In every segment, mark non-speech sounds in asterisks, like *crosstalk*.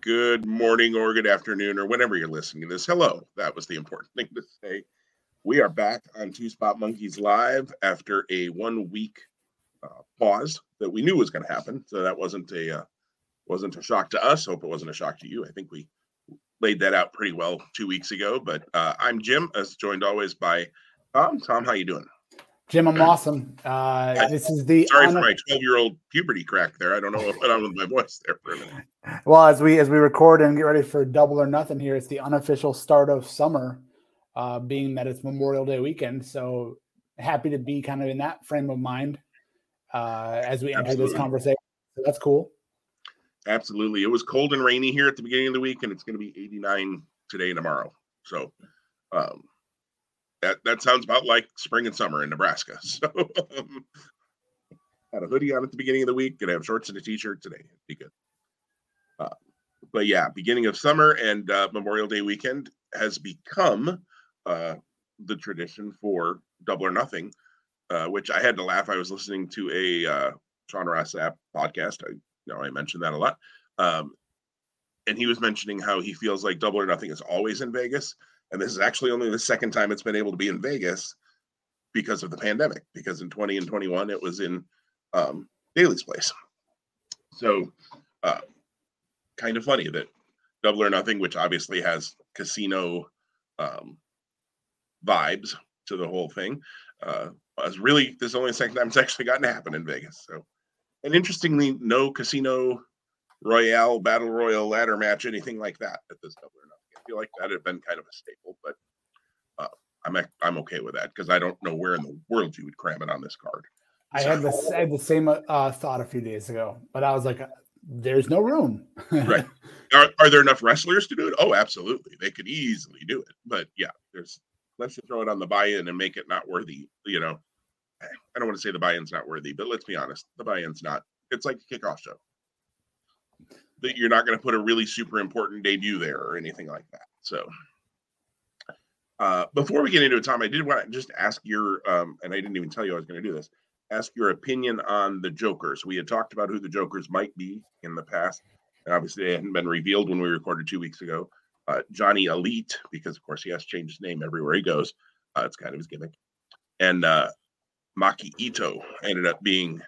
good morning or good afternoon or whenever you're listening to this. Hello. That was the important *laughs* thing to say. We are back on Two Spot Monkeys Live after a one week uh, pause that we knew was going to happen. So that wasn't a uh, wasn't a shock to us. Hope it wasn't a shock to you. I think we laid that out pretty well two weeks ago. But uh, I'm Jim, as joined always by Tom. Tom, how you doing? Jim, I'm awesome. Uh, this is the sorry for my 12 year old puberty crack there. I don't know what went on with my voice there for a minute. Well, as we as we record and get ready for double or nothing here, it's the unofficial start of summer, uh, being that it's Memorial Day weekend. So happy to be kind of in that frame of mind uh, as we enter this conversation. So that's cool. Absolutely. It was cold and rainy here at the beginning of the week, and it's going to be 89 today and tomorrow. So um, that that sounds about like spring and summer in Nebraska. *laughs* So um, had a hoodie on at the beginning of the week, gonna have shorts and a t-shirt today. It'd be good. Uh, but yeah, beginning of summer and uh, Memorial Day weekend has become uh, the tradition for Double or Nothing, uh, which I had to laugh. I was listening to a uh, Sean Ross Sapp podcast. I you know I mentioned that a lot. Um, and he was mentioning how he feels like Double or Nothing is always in Vegas and this is actually only the second time it's been able to be in Vegas because of the pandemic. Because in 20 and 21, it was in um, Daily's place. So, uh, kind of funny that Double or Nothing, which obviously has casino um, vibes to the whole thing, uh, was really this is only the second time it's actually gotten to happen in Vegas. So, and interestingly, no casino royale, battle royal, ladder match, anything like that at this Double or Nothing feel like that had been kind of a staple, but uh, I'm I'm okay with that because I don't know where in the world you would cram it on this card. I had the I had the same uh, thought a few days ago, but I was like, "There's no room." *laughs* right? Are, are there enough wrestlers to do it? Oh, absolutely. They could easily do it, but yeah, there's let's just throw it on the buy-in and make it not worthy. You know, I don't want to say the buy-in's not worthy, but let's be honest, the buy-in's not. It's like a kickoff show that you're not going to put a really super important debut there or anything like that. So, uh, before we get into it, Tom, I did want to just ask your, um, and I didn't even tell you I was going to do this, ask your opinion on the Jokers. We had talked about who the Jokers might be in the past, and obviously they hadn't been revealed when we recorded two weeks ago. Uh, Johnny Elite, because of course he has to change his name everywhere he goes. Uh, it's kind of his gimmick. And uh, Maki Ito ended up being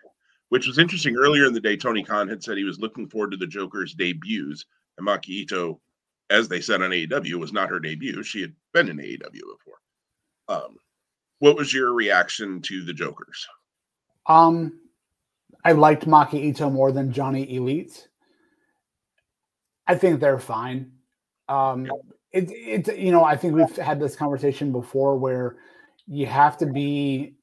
which was interesting. Earlier in the day, Tony Khan had said he was looking forward to the Joker's debuts. And Maki Ito, as they said on AEW, was not her debut. She had been in AEW before. Um, what was your reaction to the Jokers? Um, I liked Maki Ito more than Johnny Elite. I think they're fine. Um, it, it, you know, I think we've had this conversation before where you have to be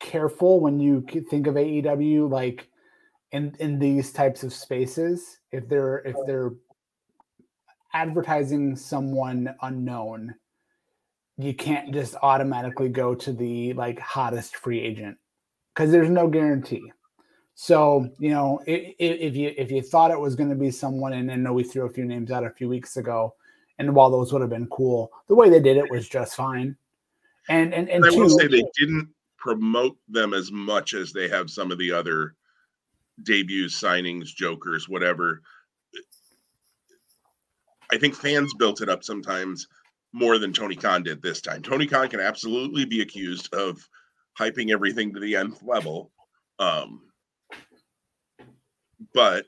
careful when you think of AEW like in in these types of spaces if they're if they're advertising someone unknown you can't just automatically go to the like hottest free agent because there's no guarantee. So you know if, if you if you thought it was going to be someone and I know we threw a few names out a few weeks ago and while those would have been cool the way they did it was just fine. And and, and I two, will say they didn't promote them as much as they have some of the other debuts, signings, jokers, whatever. I think fans built it up sometimes more than Tony Khan did this time. Tony Khan can absolutely be accused of hyping everything to the nth level. Um, but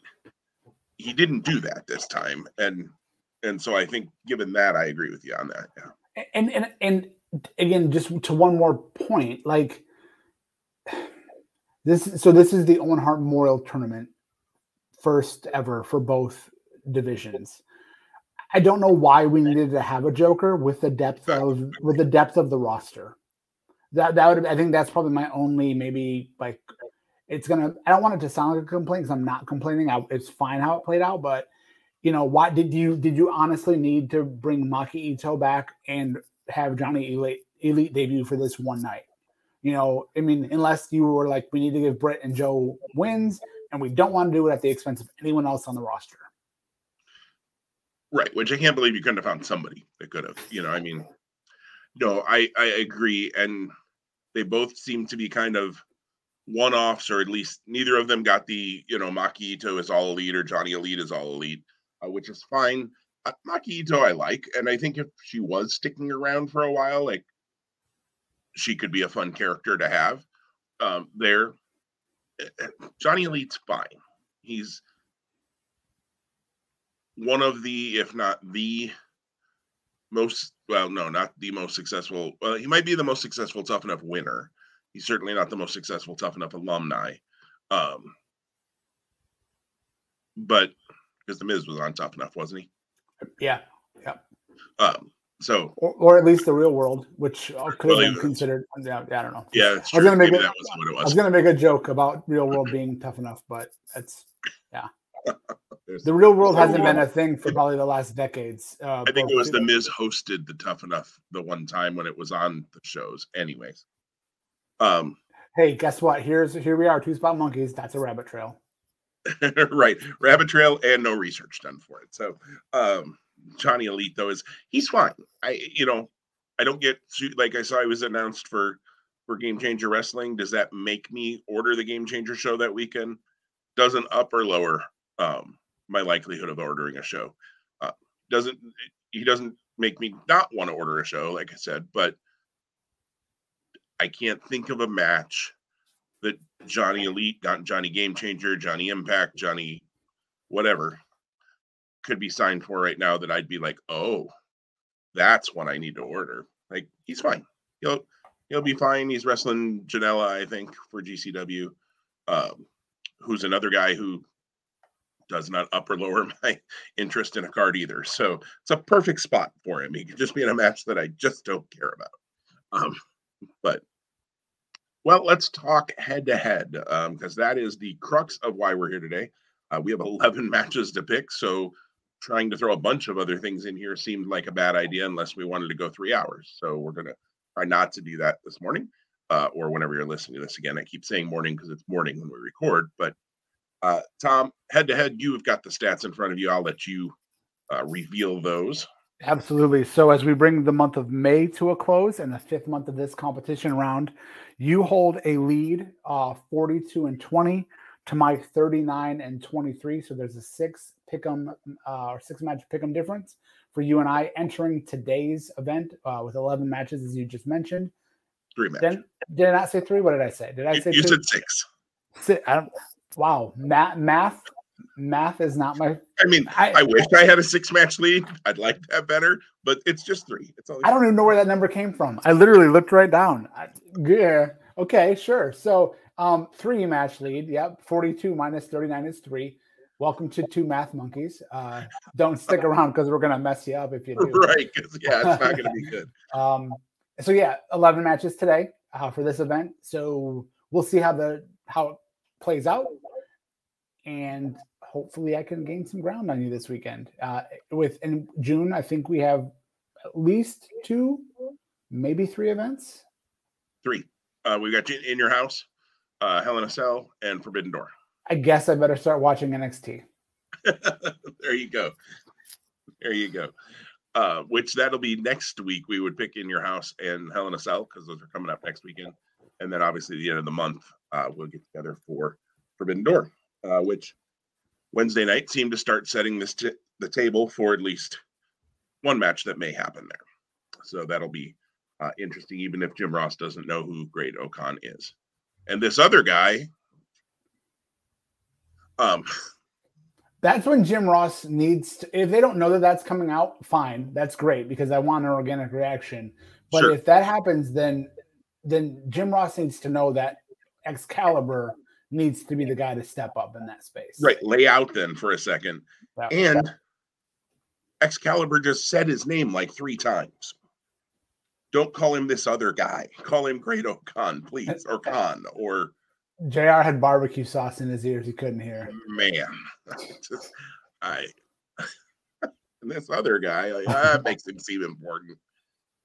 he didn't do that this time. And and so I think given that I agree with you on that. Yeah. And and and again, just to one more point, like this. So this is the Owen Hart Memorial Tournament, first ever for both divisions. I don't know why we needed to have a Joker with the depth of with the depth of the roster. That that would I think that's probably my only maybe like it's gonna. I don't want it to sound like a complaint because I'm not complaining. I, it's fine how it played out, but you know, why did you did you honestly need to bring Maki Ito back and have Johnny Elite, Elite debut for this one night. You know, I mean, unless you were like, we need to give Britt and Joe wins, and we don't want to do it at the expense of anyone else on the roster. Right, which I can't believe you couldn't have found somebody that could have. You know, I mean, no, I I agree, and they both seem to be kind of one-offs, or at least neither of them got the you know Maki Ito is all elite or Johnny Elite is all elite. uh, which is fine. Uh, Maki Ito I like, and I think if she was sticking around for a while, like she could be a fun character to have um, there. Eh, eh, Johnny Elite's fine. He's one of the, if not the most, well, no, not the most successful. Well, he might be the most successful tough enough winner. He's certainly not the most successful tough enough alumni. Um, but because the Miz was on tough enough, wasn't he? Yeah. Yeah. Um, so, or, or, at least the real world, which could have been considered. Yeah, I don't know. Yeah, I was gonna make Maybe it, that was what it was. I was gonna make a joke about real world being tough enough, but that's yeah. *laughs* the real world hasn't been a thing for probably the last decades. Uh, I think it was the Miz hosted the Tough Enough the one time when it was on the shows. Anyways, um, hey, guess what? Here's here we are, two spot monkeys. That's a rabbit trail. *laughs* right, rabbit trail, and no research done for it. So, um, Johnny Elite though is he's fine. I you know I don't get like I saw he was announced for for Game Changer Wrestling. Does that make me order the Game Changer show that weekend? Doesn't up or lower um, my likelihood of ordering a show. Uh, doesn't he doesn't make me not want to order a show, like I said, but I can't think of a match that Johnny Elite, Johnny Game Changer, Johnny Impact, Johnny whatever could be signed for right now that I'd be like, oh, that's what I need to order. Like he's fine. He'll he'll be fine. He's wrestling Janela, I think, for GCW. Um, who's another guy who does not up or lower *laughs* my interest in a card either. So it's a perfect spot for him. He could just be in a match that I just don't care about. Um, but well, let's talk head to head because that is the crux of why we're here today. Uh, we have *laughs* 11 matches to pick, so trying to throw a bunch of other things in here seemed like a bad idea unless we wanted to go three hours. So we're going to try not to do that this morning uh, or whenever you're listening to this again. I keep saying morning because it's morning when we record. But uh, Tom, head to head, you've got the stats in front of you. I'll let you uh, reveal those. Absolutely. So as we bring the month of May to a close and the fifth month of this competition round, you hold a lead uh, 42 and 20 to my 39 and 23. So there's a six pick 'em uh, or six match pick 'em difference for you and I entering today's event uh, with 11 matches, as you just mentioned. Three matches. Then, did I not say three? What did I say? Did I say you said six? six wow, math, math, math is not my. I mean, I, I wish I had a six match lead. I'd like that better, but it's just three. It's only I don't even know where that number came from. I literally looked right down. I, yeah. Okay, sure. So um, three match lead. Yep. 42 minus 39 is three. Welcome to two math monkeys. Uh, don't stick *laughs* around because we're gonna mess you up if you do. *laughs* Right? Because yeah, it's not gonna be good. *laughs* um, so yeah, 11 matches today uh, for this event. So we'll see how the how it plays out, and hopefully I can gain some ground on you this weekend. Uh, with in June, I think we have at least two, maybe three events. Three. Uh, we got in your house uh, Hell in a Cell, and Forbidden Door. I guess I better start watching NXT. *laughs* there you go. There you go. Uh, which that'll be next week. We would pick in your house and Hell in a Cell because those are coming up next weekend, and then obviously the end of the month uh, we'll get together for Forbidden Door, uh, which Wednesday night seemed to start setting this t- the table for at least one match that may happen there. So that'll be uh, interesting, even if Jim Ross doesn't know who Great-O-Khan is. And this other guy, um, that's when Jim Ross needs to, if they don't know that that's coming out, fine. That's great because I want an organic reaction. But sure. if that happens, then then Jim Ross needs to know that Excalibur needs to be the guy to step up in that space. Right. Lay out then for a second. That, and that, Excalibur just said his name like three times don't call him this other guy. Call him Great-O-Khan, please, or *laughs* Khan, or Jr. had barbecue sauce in his ears; he couldn't hear. Man, *laughs* just, I and *laughs* this other guy like, that makes him seem important.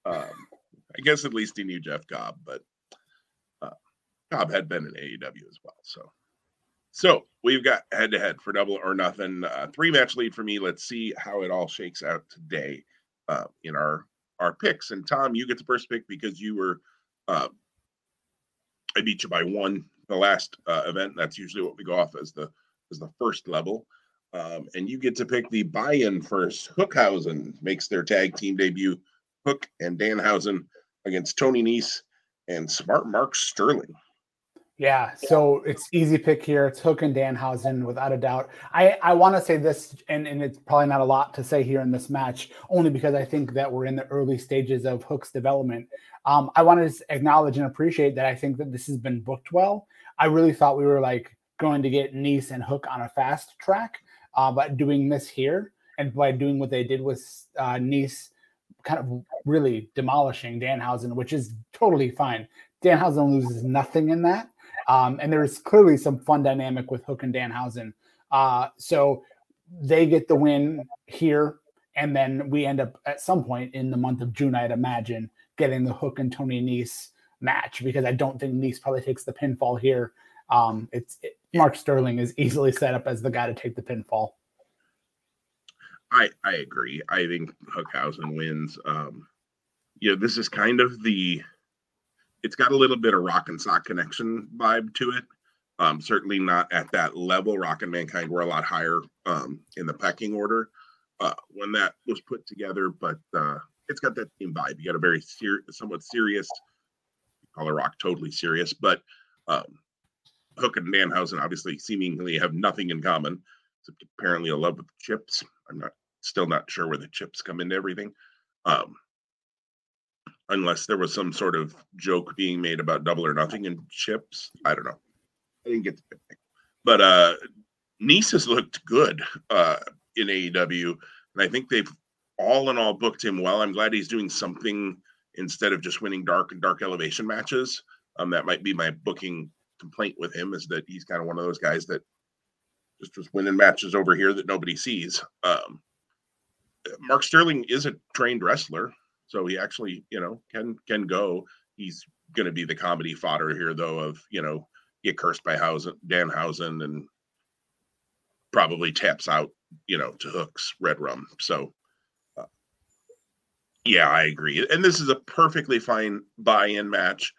Um, I guess at least he knew Jeff Cobb, but Cobb had been in AEW as well. So, so we've got head to head for double or nothing. Uh, three match lead for me. Let's see how it all shakes out today uh, in our our picks. And Tom, you get the first pick because you were uh, I beat you by one the last uh, event. That's usually what we go off as the as the first level. Um, and you get to pick the buy-in first. Hookhausen makes their tag team debut. Hook and Danhausen against Tony Nese and Smart Mark Sterling. Yeah, so it's easy pick here. It's Hook and Danhausen without a doubt. I, I want to say this, and, and it's probably not a lot to say here in this match, only because I think that we're in the early stages of Hook's development. Um, I want to acknowledge and appreciate that I think that this has been booked well. I really thought we were like going to get Nese and Hook on a fast track, uh, but doing this here and by doing what they did with uh, Nese, kind of really demolishing Danhausen, which is totally fine. Danhausen loses nothing in that. Um, and there's clearly some fun dynamic with Hook and Danhausen. Uh, so they get the win here. And then we end up at some point in the month of June, I'd imagine, getting the Hook and Tony Nese match because I don't think Nese probably takes the pinfall here. Um, it's it, Mark Sterling is easily set up as the guy to take the pinfall. I I agree. I think Hookhausen wins. Um, you know, this is kind of the it's got a little bit of rock and sock connection vibe to it. Um, certainly not at that level. Rock and Mankind were a lot higher um, in the pecking order uh, when that was put together, but uh, it's got that same vibe. You got a very ser- somewhat serious, call it rock, totally serious, but um, Hook and Danhausen obviously seemingly have nothing in common, except apparently a love of chips. I'm not still not sure where the chips come into everything. Um, unless there was some sort of joke being made about double or nothing in chips. I don't know. I didn't get the picnic. But uh has looked good uh in AEW. And I think they've all in all booked him well. I'm glad he's doing something instead of just winning dark and dark elevation matches. Um, that might be my booking complaint with him is that he's kind of one of those guys that just was winning matches over here that nobody sees. Um, Mark Sterling is a trained wrestler. So he actually, you know, can can go. He's going to be the comedy fodder here, though, of you know, get cursed by Hausen, Danhausen, and probably taps out, you know, to hooks Redrum. So, uh, yeah, I agree. And this is a perfectly fine buy-in match.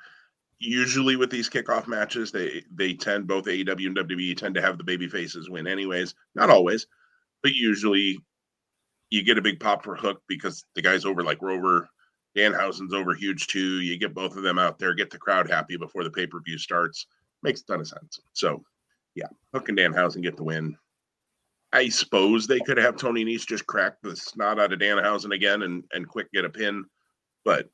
Usually with these kickoff matches, they they tend both AEW and WWE tend to have the baby faces win, anyways. Not always, but usually you get a big pop for Hook because the guy's over like Rover. Danhausen's over huge too. You get both of them out there, get the crowd happy before the pay per view starts. Makes a ton of sense. So, yeah, Hook and Danhausen get the win. I suppose they could have Tony Nese just crack the snot out of Danhausen again and and quick get a pin, but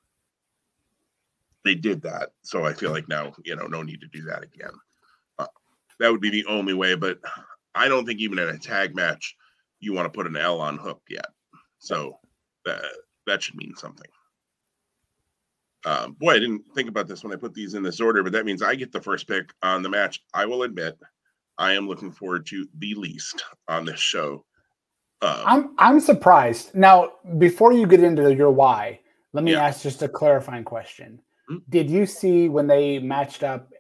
they did that. So I feel like now you know no need to do that again. Uh, that would be the only way. But I don't think even in a tag match you want to put an L on Hook yet. So that that should mean something. Um, boy, I didn't think about this when I put these in this order, but that means I get the first pick on the match. I will admit, I am looking forward to the least on this show. Um, I'm I'm surprised. Now, before you get into your why, let me yeah. ask just a clarifying question. Mm-hmm. Did you see when they matched up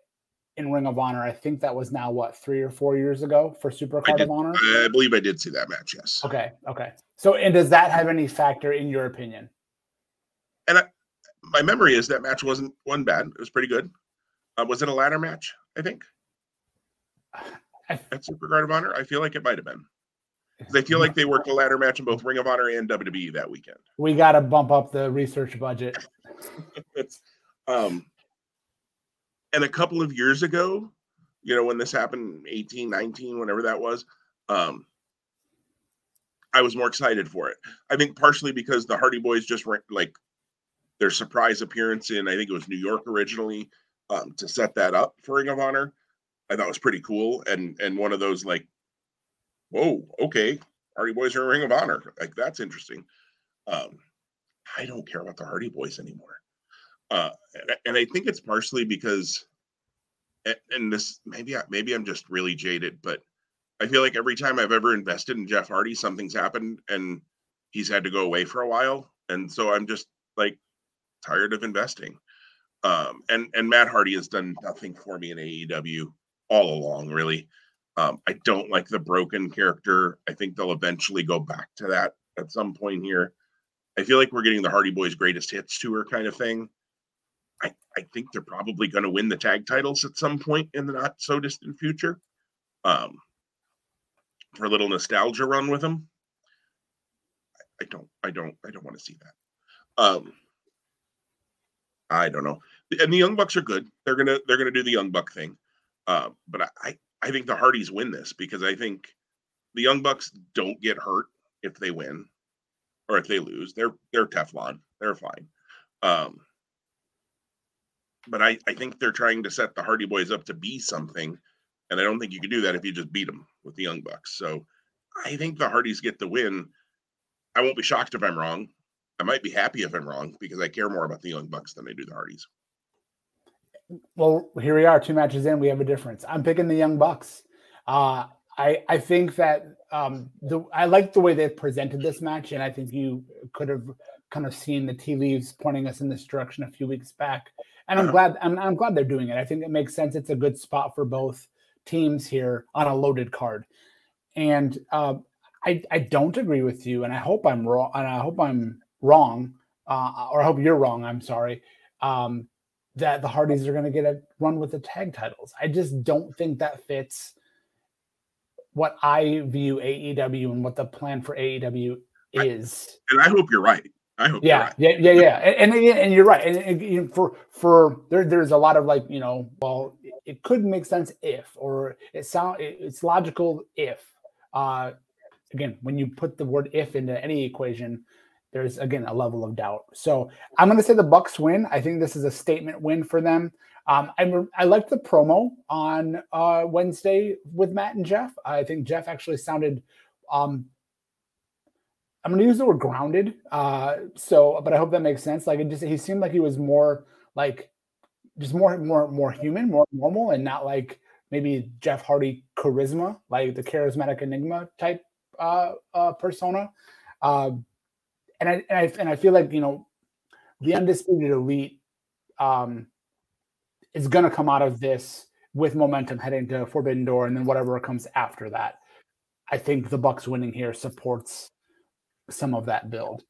in Ring of Honor. I think that was now what three or four years ago for Supercard of Honor. I believe I did see that match. Yes. Okay. Okay. So, and does that have any factor in your opinion? And I, my memory is that match wasn't one bad. It was pretty good. Uh, was it a ladder match? I think. I, *sighs* At Supercard of Honor, I feel like it might have been. They feel like they worked a ladder match in both Ring of Honor and WWE that weekend. We got to bump up the research budget. *laughs* um, and a couple of years ago, you know, when this happened, 18, 19, whenever that was, um, I was more excited for it. I think partially because the Hardy Boys just like their surprise appearance in, I think it was New York originally, um, to set that up for Ring of Honor. I thought was pretty cool and and one of those like, whoa, okay, Hardy Boys are in Ring of Honor. Like that's interesting. Um, I don't care about the Hardy Boys anymore. Uh, and I think it's partially because, and this maybe I, maybe I'm just really jaded, but I feel like every time I've ever invested in Jeff Hardy, something's happened and he's had to go away for a while, and so I'm just like tired of investing. Um, and and Matt Hardy has done nothing for me in AEW all along, really. Um, I don't like the broken character. I think they'll eventually go back to that at some point here. I feel like we're getting the Hardy Boys greatest hits tour kind of thing. I, I think they're probably going to win the tag titles at some point in the not so distant future. Um, for a little nostalgia run with them. I don't, I don't, I don't want to see that. Um, I don't know. And the Young Bucks are good. They're gonna, they're gonna do the Young Buck thing. Uh, but I, I think the Hardys win this because I think the Young Bucks don't get hurt if they win or if they lose. They're they're Teflon. They're fine. Um, but I, I think they're trying to set the Hardy Boys up to be something, and I don't think you can do that if you just beat them with the Young Bucks. So I think the Hardys get the win. I won't be shocked if I'm wrong. I might be happy if I'm wrong because I care more about the Young Bucks than I do the Hardys. Well, here we are, two matches in. We have a difference. I'm picking the Young Bucks. Uh, I I think that um, the I like the way they presented this match, and I think you could have kind of seen the tea leaves pointing us in this direction a few weeks back. And I'm glad I'm, I'm glad they're doing it. I think it makes sense. It's a good spot for both teams here on a loaded card. And uh, I I don't agree with you, and I hope I'm wrong. And I hope I'm wrong, uh, or I hope you're wrong. I'm sorry. Um, that the Hardys are going to get a run with the tag titles. I just don't think that fits what I view AEW and what the plan for AEW is. And I hope you're right. I hope. Yeah, right. yeah, yeah, yeah. And, and and you're right. And, and for for there, there's a lot of like you know, well, it could make sense if, or it sound it's logical if. Uh, again, when you put the word if into any equation, there's again a level of doubt. So I'm going to say the Bucks win. I think this is a statement win for them. Um, I I liked the promo on uh, Wednesday with Matt and Jeff. I think Jeff actually sounded. Um, I'm going to use the word grounded. Uh, so, but I hope that makes sense. Like it just he seemed like he was more like just more more more human, more normal, and not like maybe Jeff Hardy charisma, like the charismatic enigma type uh, uh, persona. Uh, and I, and I and I feel like you know the undisputed elite um, is going to come out of this with momentum heading to Forbidden Door, and then whatever comes after that. I think the Bucks winning here supports some of that build.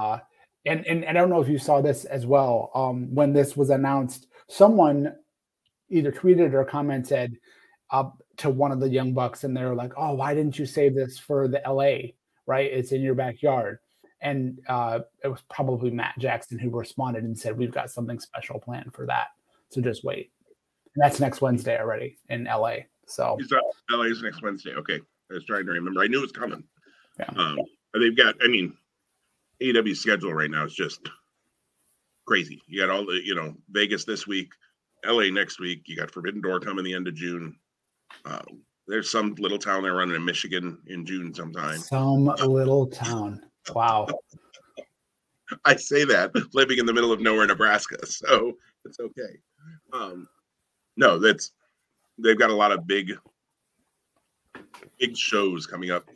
Uh, and, and and I don't know if you saw this as well. Um, when this was announced, someone either tweeted or commented up to one of the young bucks, and they're like, "Oh, why didn't you save this for the LA? Right? It's in your backyard." And uh, it was probably Matt Jackson who responded and said, "We've got something special planned for that." So just wait. And that's next Wednesday already in LA. So LA's next Wednesday. Okay. I was trying to remember. I knew it was coming. Yeah. Um, they've got, I mean, AW schedule right now is just crazy. You got all the, you know, Vegas this week, LA next week. You got Forbidden Door coming the end of June. Um, there's some little town they're running in Michigan in June sometime. Some little town. Wow. *laughs* I say that living in the middle of nowhere, Nebraska, *laughs* so it's okay. Um, no, that's they've got a lot of big, big shows coming up.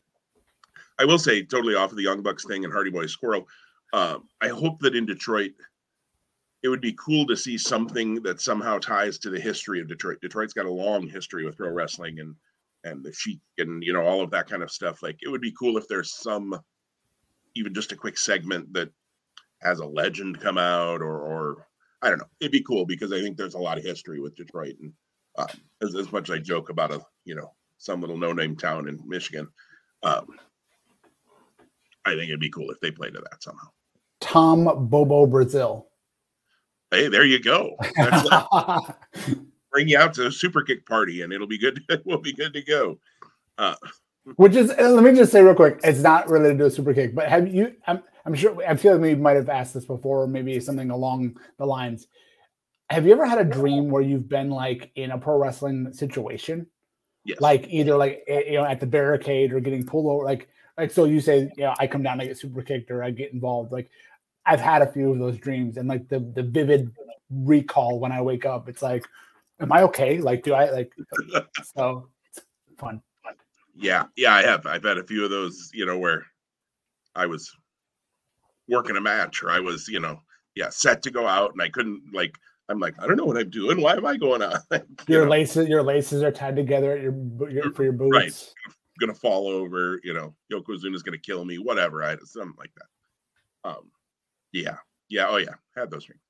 I will say, totally off of the Young Bucks thing and Hardy Boy Squirrel. Uh, I hope that in Detroit, it would be cool to see something that somehow ties to the history of Detroit. Detroit's got a long history with pro wrestling and and the Sheik and you know all of that kind of stuff. Like it would be cool if there's some, even just a quick segment that has a legend come out or or I don't know. It'd be cool because I think there's a lot of history with Detroit, and um, as, as much as I joke about a you know some little no name town in Michigan, um, I think it'd be cool if they played to that somehow. Tom Bobo Brazil. Hey, there you go. *laughs* bring you out to a super kick party, and it'll be good. *laughs* we'll be good to go. Uh, Which is, let me just say real quick, it's not related to a super kick, but have you? I'm, I'm sure. I feel like we might have asked this before, or maybe something along the lines. Have you ever had a dream where you've been like in a pro wrestling situation? Yes. Like either like you know at the barricade or getting pulled over, like like so you say, you know, I come down, I get super kicked, or I get involved. Like I've had a few of those dreams, and like the the vivid recall when I wake up, it's like, am I okay? Like, do I like? *laughs* so it's fun. Yeah, yeah, I have. I've had a few of those, you know, where I was working a match or I was, you know, yeah, set to go out and I couldn't like I'm like, I don't know what I'm doing. Why am I going out? *laughs* your know? laces, your laces are tied together at your, your for your boots. Right. Gonna fall over, you know, Yokozuna's gonna kill me, whatever. I something like that. Um, yeah, yeah, oh yeah, had those rings.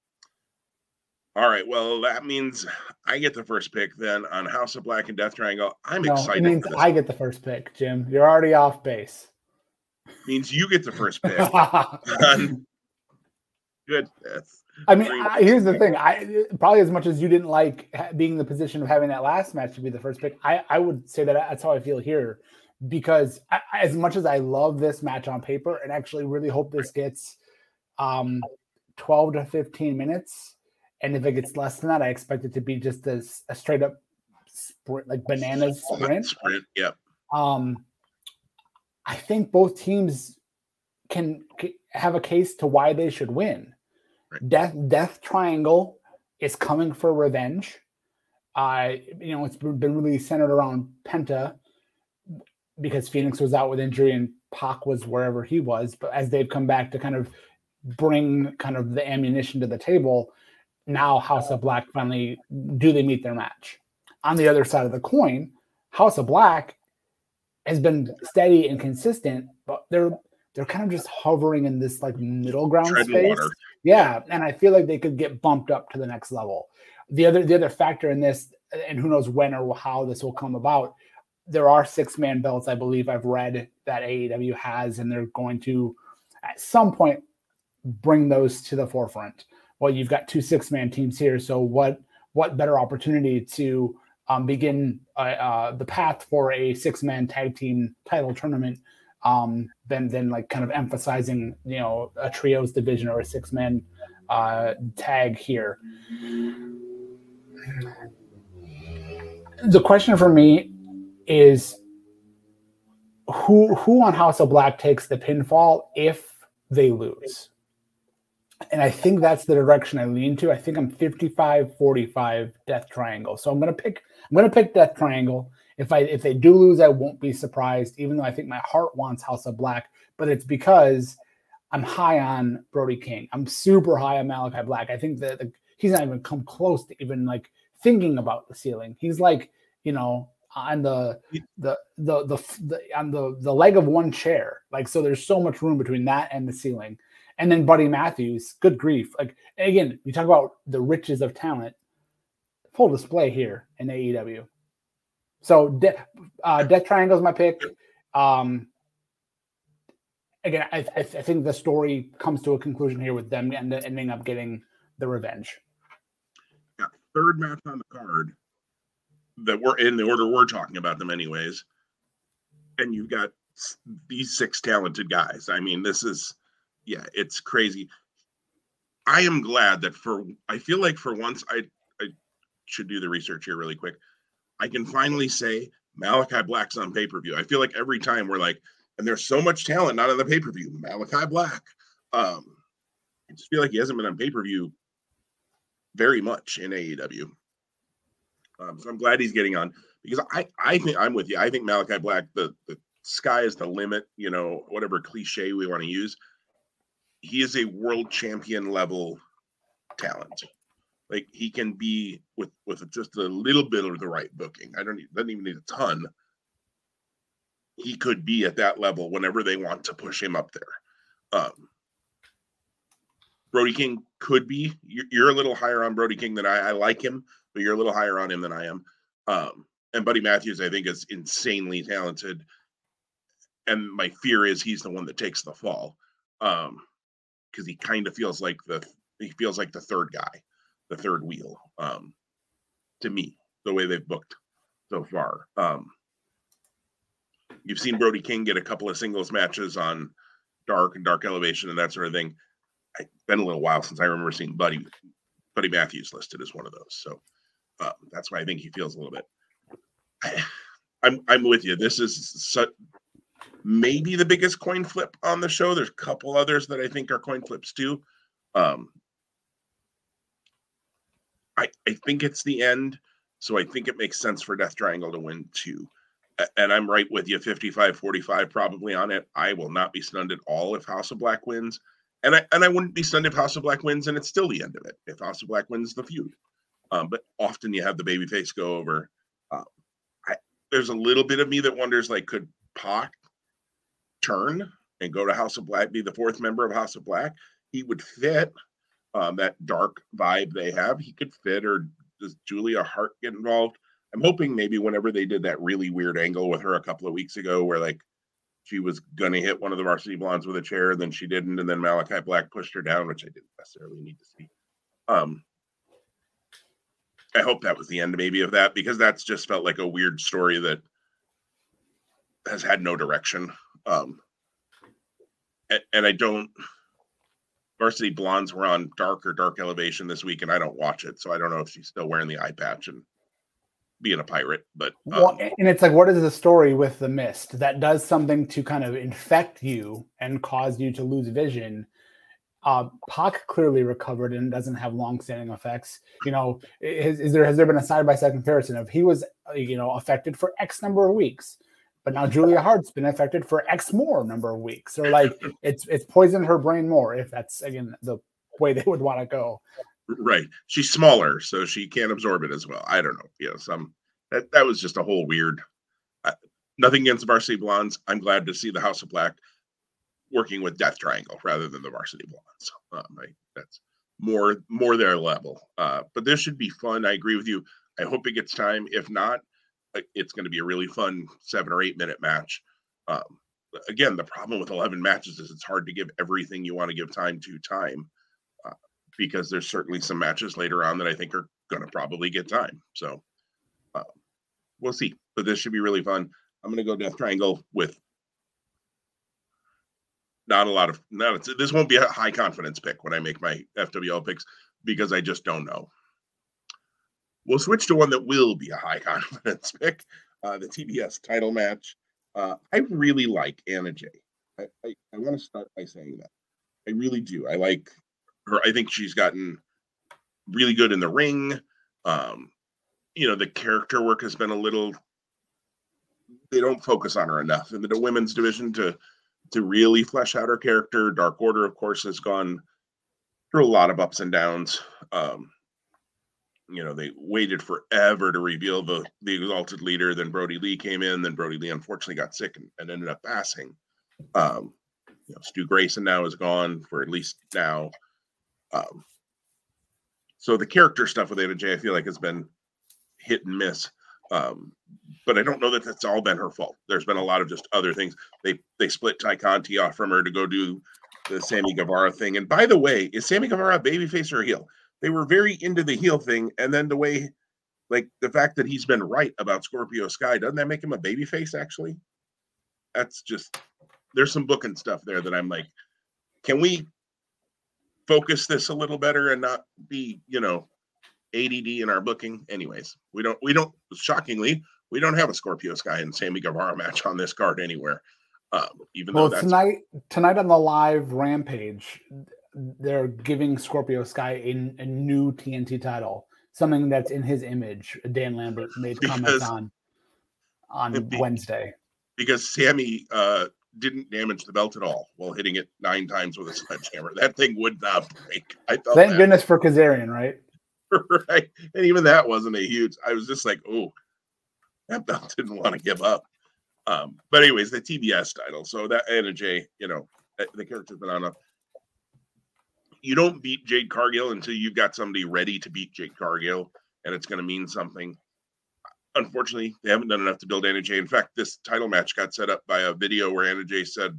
All right. Well, that means I get the first pick then on House of Black and Death Triangle. I'm No, excited. it means. I get the first pick, Jim. You're already off base. means you get the first pick. *laughs* *laughs* I mean, I, here's the thing. I probably as much as you didn't like being in the position of having that last match to be the first pick, I, I would say that that's how I feel here. Because I, as much as I love this match on paper and actually really hope this gets um, 12 to 15 minutes, and if it gets less than that, I expect it to be just a, a straight up sprint, like bananas sprint. Sprint. Yep. Um, I think both teams can, c have a case to why they should win. Right. Death Death Triangle is coming for revenge. Uh, you know, it's been really centered around Penta because Fenix was out with injury and Pac was wherever he was. But as they've come back to kind of bring kind of the ammunition to the table, now House of Black finally do they meet their match? On the other side of the coin, House of Black has been steady and consistent, but they're they're kind of just hovering in this like middle ground Treading space. water. Yeah, and I feel like they could get bumped up to the next level. The other the other factor in this, and who knows when or how this will come about. There are six man belts, I believe I've read that AEW has, and they're going to at some point bring those to the forefront. Well, you've got two six man teams here, so what what better opportunity to um, begin uh, uh, the path for a six man tag team title tournament um, than than like kind of emphasizing you know a trios division or a six man uh, tag here. The question for me is who who on House of Black takes the pinfall if they lose. And I think that's the direction I lean to. I think I'm 55 45 Death Triangle. So I'm going to pick I'm going to pick Death Triangle. If I if they do lose, I won't be surprised, even though I think my heart wants House of Black. But it's because I'm high on Brody King. I'm super high on Malachi Black. I think that the, he's not even come close to even like thinking about the ceiling. He's like you know on the the the the, the on the the leg of one chair. Like so, there's so much room between that and the ceiling. And then Buddy Matthews, good grief! Like again, you talk about the riches of talent. Full display here in AEW. So De- uh, Death Triangle is my pick. Um, again, I, I, I think the story comes to a conclusion here with them end, ending up getting the revenge. Yeah, Third match on the card that we're in the order we're talking about them, anyways. And you've got these six talented guys. I mean, this is, yeah, it's crazy. I am glad that for, I feel like for once, I, I should do the research here really quick. I can finally say Malachi Black's on pay per view. I feel like every time we're like, and there's so much talent not on the pay per view. Malachi Black. Um, I just feel like he hasn't been on pay per view very much in AEW. Um, so I'm glad he's getting on because I I think I'm with you. I think Malachi Black the the sky is the limit. You know whatever cliche we want to use. He is a world champion level talent. Like he can be with with just a little bit of the right booking. I don't need, doesn't even need a ton. He could be at that level whenever they want to push him up there. Um, Brody King could be. You're, you're a little higher on Brody King than I. I like him, but you're a little higher on him than I am. Um, and Buddy Matthews, I think, is insanely talented. And my fear is he's the one that takes the fall, um, because he kind of feels like the he feels like the third guy, the third wheel, um, to me, the way they've booked so far. Um, you've seen Brody King get a couple of singles matches on Dark and Dark Elevation and that sort of thing it's been a little while since I remember seeing Buddy Buddy Matthews listed as one of those. So uh, that's why I think he feels a little bit. I, *sighs* I'm I'm with you. This is such, maybe the biggest coin flip on the show. There's a couple others that I think are coin flips too. Um, I I think it's the end, so I think it makes sense for Death Triangle to win too. And I'm right with you, 55-45 probably on it. I will not be stunned at all if House of Black wins. And I and I wouldn't be stunned if House of Black wins and it's still the end of it. If House of Black wins the feud, um, but often you have the babyface go over. Uh, I, there's a little bit of me that wonders, like, could Pac turn and go to House of Black, be the fourth member of House of Black? He would fit, um, that dark vibe they have. He could fit, or does Julia Hart get involved? I'm hoping maybe whenever they did that really weird angle with her a couple of weeks ago, where like she was going to hit one of the varsity blondes with a chair, then she didn't, and then Malachi Black pushed her down, which I didn't necessarily need to see. Um, I hope that was the end, maybe, of that because that's just felt like a weird story that has had no direction. Um, and, and I don't. Varsity Blondes were on dark or dark elevation this week, and I don't watch it, so I don't know if she's still wearing the eye patch and being a pirate. But um, well, and it's like, what is the story with the mist that does something to kind of infect you and cause you to lose vision? Uh, Pac clearly recovered and doesn't have long-standing effects. You know, is, is there has there been a side-by-side comparison of he was uh, you know affected for X number of weeks? But now Julia *laughs* Hart's been affected for X more number of weeks, or like it's it's poisoned her brain more. If that's again the way they would want to go. Right. She's smaller, so she can't absorb it as well. I don't know. Yeah, some that that was just a whole weird. Uh, nothing against Varsity Blondes. I'm glad to see the House of Black working with Death Triangle rather than the Varsity Blondes. Um, I, that's more more their level. Uh, but this should be fun. I agree with you. I hope it gets time. If not, it's going to be a really fun seven or eight minute match. Um, again, the problem with 11 matches is it's hard to give everything you want to give time to time uh, because there's certainly some matches later on that I think are going to probably get time. So uh, we'll see. But this should be really fun. I'm going to go Death Triangle with not a lot of not this won't be a high confidence pick when I make my FWL picks because I just don't know. We'll switch to one that will be a high *laughs* confidence pick, uh, the TBS title match. Uh, I really like Anna Jay. I, I, I want to start by saying that. I really do. I like her. I think she's gotten really good in the ring. Um, you know, the character work has been a little. They don't focus on her enough in the women's division to to really flesh out her character. Dark Order, of course, has gone through a lot of ups and downs. Um, you know they waited forever to reveal the the exalted leader then Brodie Lee came in then Brodie Lee unfortunately got sick and, and ended up passing um you know stu grayson now is gone for at least now um so the character stuff with Jay, I feel like has been hit and miss. Um, but I don't know that that's all been her fault. There's been a lot of just other things. They they split Tay Conti off from her to go do the Sammy Guevara thing. And by the way, is Sammy Guevara a babyface or a heel? They were very into the heel thing, and then the way, like the fact that he's been right about Scorpio Sky, doesn't that make him a baby face? Actually, that's just there's some booking stuff there that I'm like, can we focus this a little better and not be, you know, ADD in our booking? Anyways, we don't we don't shockingly we don't have a Scorpio Sky and Sammy Guevara match on this card anywhere. Um, even well, though that's tonight tonight on the live rampage, they're giving Scorpio Sky a, a, new TNT title, something that's in his image. Dan Lambert made *laughs* because, comments on on be, Wednesday because Sammy uh, didn't damage the belt at all while hitting it nine times with a sledgehammer. That thing would not break. I thought. Thank goodness for Kazarian, right? *laughs* right, and even that wasn't a huge. I was just like, oh, that belt *laughs* didn't want to give up. Um, but anyways, the TBS title. So that Anna Jay, you know, the character's been on a you don't beat Jade Cargill until you've got somebody ready to beat Jade Cargill, and it's going to mean something. Unfortunately, they haven't done enough to build Anna Jay. In fact, this title match got set up by a video where Anna Jay said,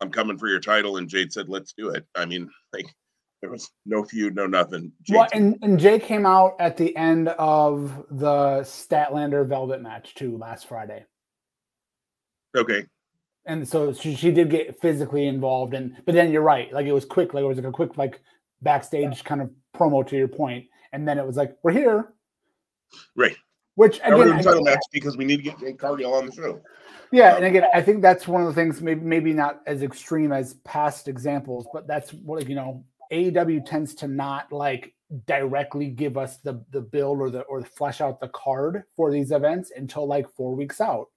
"I'm coming for your title," and Jade said, "Let's do it." I mean, *laughs* like there was no feud, no nothing. Jade well, and, and Jay came out at the end of the Statlander Velvet match too last Friday. Okay and so she, she did get physically involved and but then you're right like it was quick like it was like a quick like backstage kind of promo to your point. And then it was like we're here. Right. Which again title match because we need to get Cargill on the show. Yeah and again I think that's one of the things maybe maybe not as extreme as past examples but that's what you know AEW tends to not like directly give us the the build or the or flesh out the card for these events until like four weeks out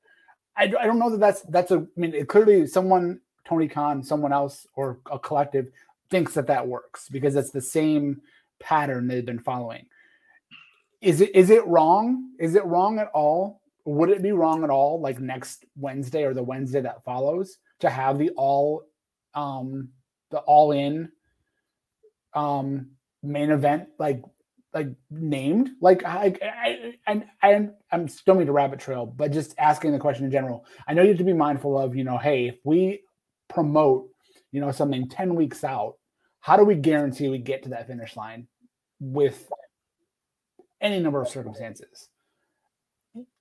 I, I don't know that that's that's a. I mean, it clearly someone Tony Khan, someone else, or a collective thinks that that works because it's the same pattern they've been following. Is it is it wrong? Is it wrong at all? Would it be wrong at all, like next Wednesday or the Wednesday that follows, to have the all, um, the all in um main event like like named like I, I and and I'm still mean to rabbit trail, but just asking the question in general. I know you have to be mindful of, you know, hey, if we promote, you know, something 10 weeks out, how do we guarantee we get to that finish line with any number of circumstances?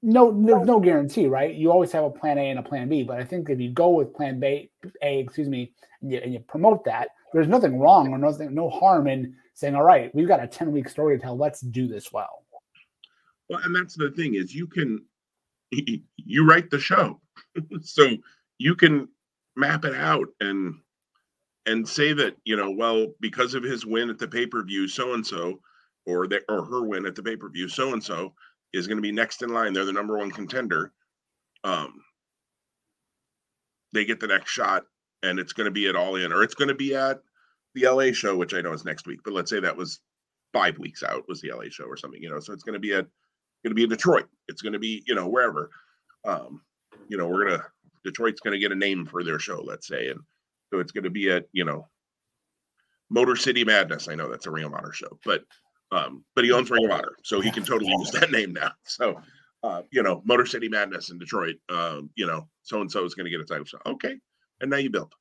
No, there's no guarantee, right? You always have a plan A and a plan B, but I think if you go with plan B, A, excuse me, and you, and you promote that, there's nothing wrong or nothing, no harm in saying, all right, we've got a 10 week story to tell. Let's do this well. Well, and that's the thing is you can *laughs* you write the show. *laughs* so you can map it out and and say that, you know, well, because of his win at the pay-per-view, so and so, or that or her win at the pay-per-view, so and so is going to be next in line. They're the number one contender. Um they get the next shot and it's going to be at all in, or it's going to be at the LA show, which I know is next week, but let's say that was five weeks out was the LA show or something, you know. So it's going to be at going to be in Detroit. It's going to be, you know, wherever. Um, you know, we're gonna Detroit's going to get a name for their show, let's say, and so it's going to be at, you know, Motor City Madness. I know that's a Ring of Honor show, but um, but he owns Ring of Honor, so he can totally use that name now. *laughs* So, uh, you know, Motor City Madness in Detroit. Um, you know, so and so is going to get a title shot. Okay, and now you build.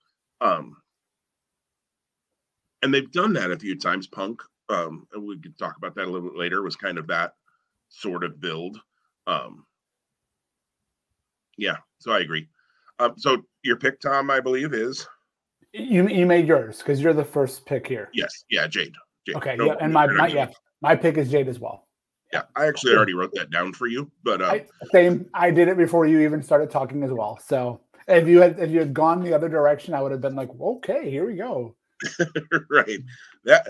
Um, and they've done that a few times. Punk, um, and we could talk about that a little bit later. Was kind of that sort of build. Um, yeah, so I agree. Um, so your pick, Tom, I believe is you. You made yours because you're the first pick here. Yes, yeah, Jade. Jade. Okay, no, yeah, and my, my yeah, my pick is Jade as well. Yeah, I actually already wrote that down for you, but uh, I, same. I did it before you even started talking as well. So if you had if you had gone the other direction, I would have been like, okay, here we go. *laughs* right. That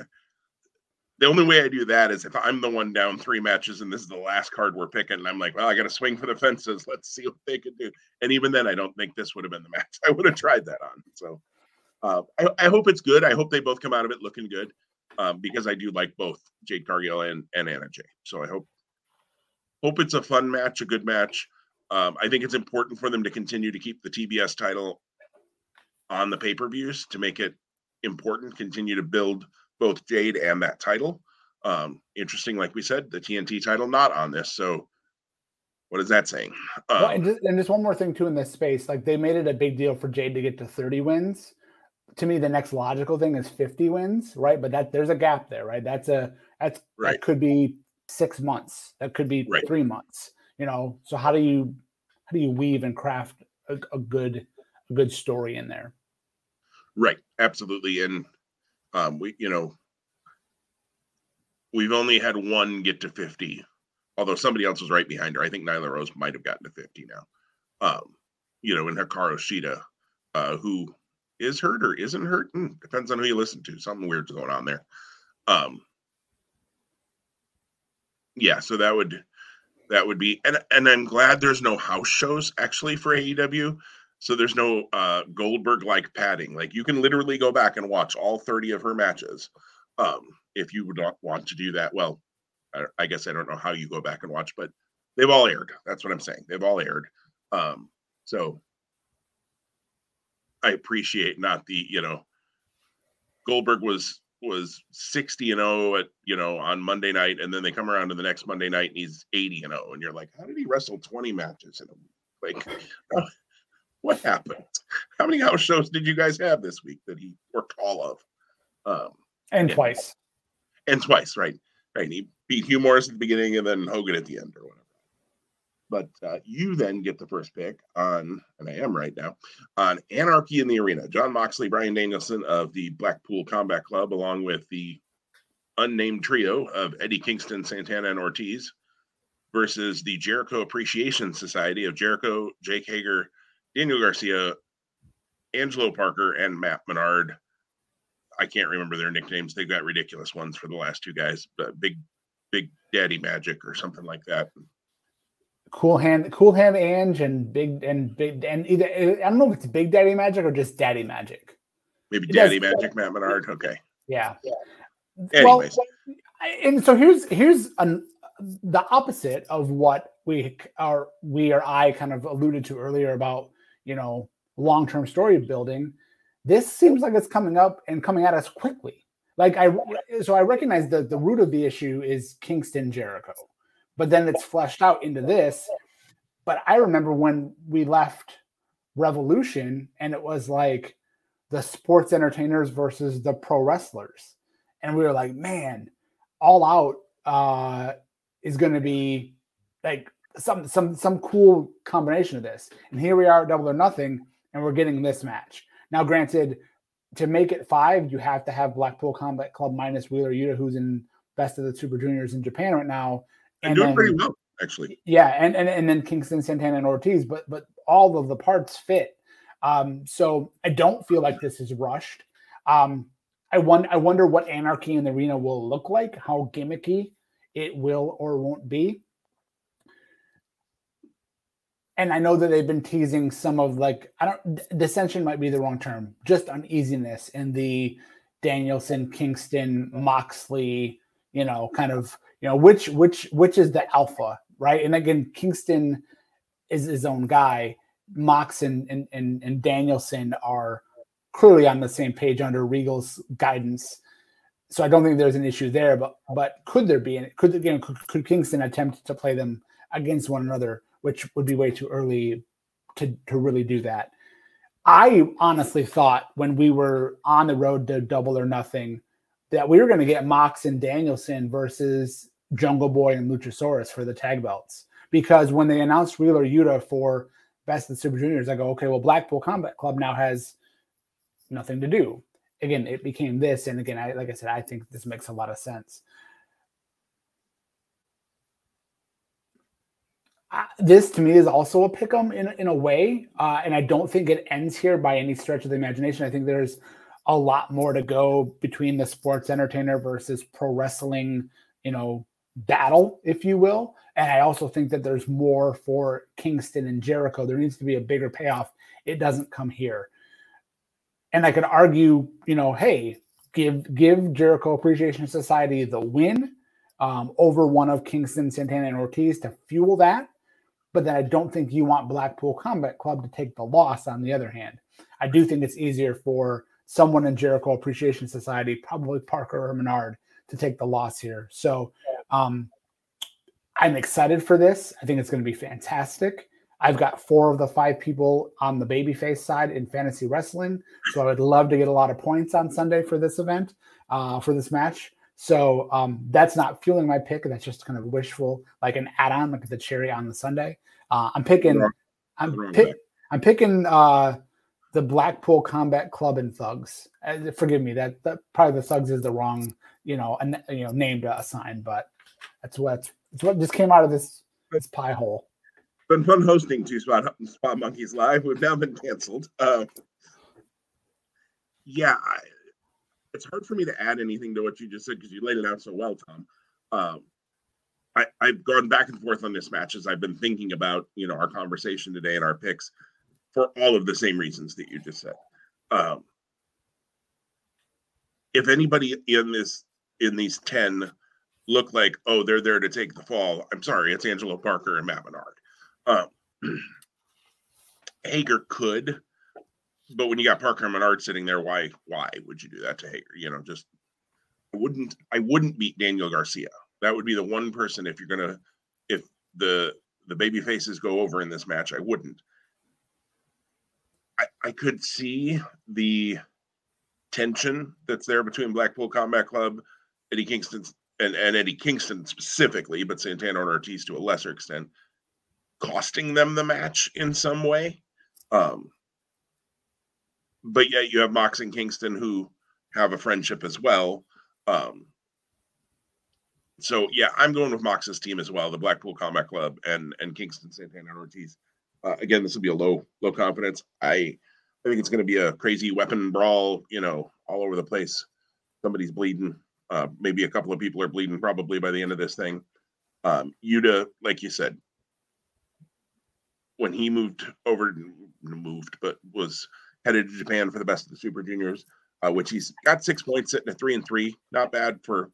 the only way I do that is if I'm the one down three matches and this is the last card we're picking, and I'm like, well, I got to swing for the fences. Let's see what they can do. And even then, I don't think this would have been the match *laughs* I would have tried that on. So uh, I, I, hope it's good. I hope they both come out of it looking good um, because I do like both Jade Cargill and, and Anna Jay. So I hope hope it's a fun match, a good match. Um, I think it's important for them to continue to keep the TBS title on the pay per views to make it important, continue to build both Jade and that title. Um, interesting, like we said, the TNT title not on this. So what is that saying? Um, well, and, just, and just one more thing too in this space, like they made it a big deal for Jade to get to 30 wins. To me, the next logical thing is 50 wins, right? But that there's a gap there, right? That's a that's right. that could be six months. That could be right. three months. You know, so how do you how do you weave and craft a, a good a good story in there? Right, absolutely, and um, we you know we've only had one get to fifty, although somebody else was right behind her. I think Nyla Rose might have gotten to fifty now. Um, you know, in Hikaru Shida, uh, who is hurt or isn't hurt, hmm, depends on who you listen to. Something weird's going on there. Um, yeah, so that would that would be and and I'm glad there's no house shows actually for AEW so there's no uh, Goldberg like padding. Like you can literally go back and watch all 30 of her matches um, if you would not want to do that. Well, I, guess I don't know how you go back and watch, but they've all aired. That's what I'm saying. They've all aired. Um, so I appreciate not the you know Goldberg was was 60 and 0 at you know on Monday night, and then they come around to the next Monday night and he's 80 and 0, and you're like, how did he wrestle 20 matches in a week? Like, *laughs* what happened? How many house shows did you guys have this week that he worked all of? Um, and, and twice. And twice, right? Right. He beat Hugh Morrus at the beginning and then Hogan at the end or whatever. But uh, you then get the first pick on, and I am right now, on Anarchy in the Arena. Jon Moxley, Bryan Danielson of the Blackpool Combat Club, along with the unnamed trio of Eddie Kingston, Santana, and Ortiz, versus the Jericho Appreciation Society of Jericho, Jake Hager, Daniel Garcia, Angelo Parker, and Matt Menard. I can't remember their nicknames. They've got ridiculous ones for the last two guys, but big, big Daddy Magic or something like that. Cool hand, cool hand, Ange, and big and big and either I don't know if it's Big Daddy Magic or just Daddy Magic. Maybe Daddy Magic, Matt Menard. Okay. Yeah. yeah. Anyways. Well, and so here's here's an the opposite of what we are we or I kind of alluded to earlier about you know long-term story building this seems like it's coming up and coming at us quickly Like I so I recognize that the root of the issue is Kingston Jericho, but then it's fleshed out into this. But I remember when we left Revolution and it was like the sports entertainers versus the pro wrestlers. And we were like, man, all out uh is gonna be like some some some cool combination of this. And here we are at double or nothing, and we're getting this match. Now, granted, to make it five, you have to have Blackpool Combat Club minus Wheeler Yuta, who's in best of the Super Juniors in Japan right now. And doing then, pretty well, actually. Yeah, and, and and then Kingston, Santana, and Ortiz, but but all of the parts fit. Um, so I don't feel like this is rushed. Um, I wonder I wonder what Anarchy in the Arena will look like, how gimmicky it will or won't be and I know that they've been teasing some of like I don't dissension might be the wrong term, just uneasiness in the Danielson, Kingston, Moxley, you know, kind of you know which which which is the alpha, right? And again, Kingston is his own guy. Mox and and and, and Danielson are clearly on the same page under Regal's guidance. So I don't think there's an issue there, but but could there be? And could again could, could Kingston attempt to play them against one another? Which would be way too early to, to really do that. I honestly thought when we were on the road to double or nothing that we were going to get Mox and Danielson versus Jungle Boy and Luchasaurus for the tag belts. Because when they announced Wheeler Yuta for Best of the Super Juniors, I go, okay, well, Blackpool Combat Club now has nothing to do. Again, it became this. And again, I, like I said, I think this makes a lot of sense. This to me is also a pick 'em in, in a way. Uh, and I don't think it ends here by any stretch of the imagination. I think there's a lot more to go between the sports entertainer versus pro wrestling, you know, battle, if you will. And I also think that there's more for Kingston and Jericho. There needs to be a bigger payoff. It doesn't come here. And I could argue, you know, hey, give give Jericho Appreciation Society the win um, over one of Kingston, Santana, and Ortiz to fuel that but then I don't think you want Blackpool Combat Club to take the loss on the other hand. I do think it's easier for someone in Jericho Appreciation Society, probably Parker or Menard, to take the loss here. So um, I'm excited for this. I think it's going to be fantastic. I've got four of the five people on the babyface side in fantasy wrestling. So I would love to get a lot of points on Sunday for this event, uh, for this match. So um, that's not fueling my pick. That's just kind of wishful, like an add-on, like the cherry on the Sunday. Uh, I'm picking. I'm pick, I'm picking uh, the Blackpool Combat Club and Thugs. Uh, forgive me. That, that probably the Thugs is the wrong, you know, an, you know, name to assign, but that's what it's what just came out of this this pie hole. Been fun hosting two spot spot monkeys live. We've now been canceled. Uh, yeah, I, it's hard for me to add anything to what you just said because you laid it out so well, Tom. Um, I, I've gone back and forth on this match as I've been thinking about you know our conversation today and our picks for all of the same reasons that you just said. Um, if anybody in this in these ten look like oh they're there to take the fall, I'm sorry, it's Angelo Parker and Matt Menard. Um, *clears throat* Hager could, but when you got Parker Menard sitting there, why why would you do that to Hager? You know, just I wouldn't I wouldn't beat Daniel Garcia. That would be the one person if you're gonna if the the baby faces go over in this match, I wouldn't. I, I could see the tension that's there between Blackpool Combat Club, Eddie Kingston, and, and Eddie Kingston specifically, but Santana and Ortiz to a lesser extent, costing them the match in some way. Um, but yet you have Mox and Kingston who have a friendship as well. Um, so yeah, I'm going with Mox's team as well, the Blackpool Combat Club and and Kingston Santana and Ortiz. Uh, again, this will be a low low confidence. I I think it's going to be a crazy weapon brawl, you know, all over the place. Somebody's bleeding. Uh, maybe a couple of people are bleeding probably by the end of this thing. Um, Yuta, like you said, when he moved over, moved, but was headed to Japan for the best of the Super Juniors, uh, which he's got six points, at three and three. Not bad for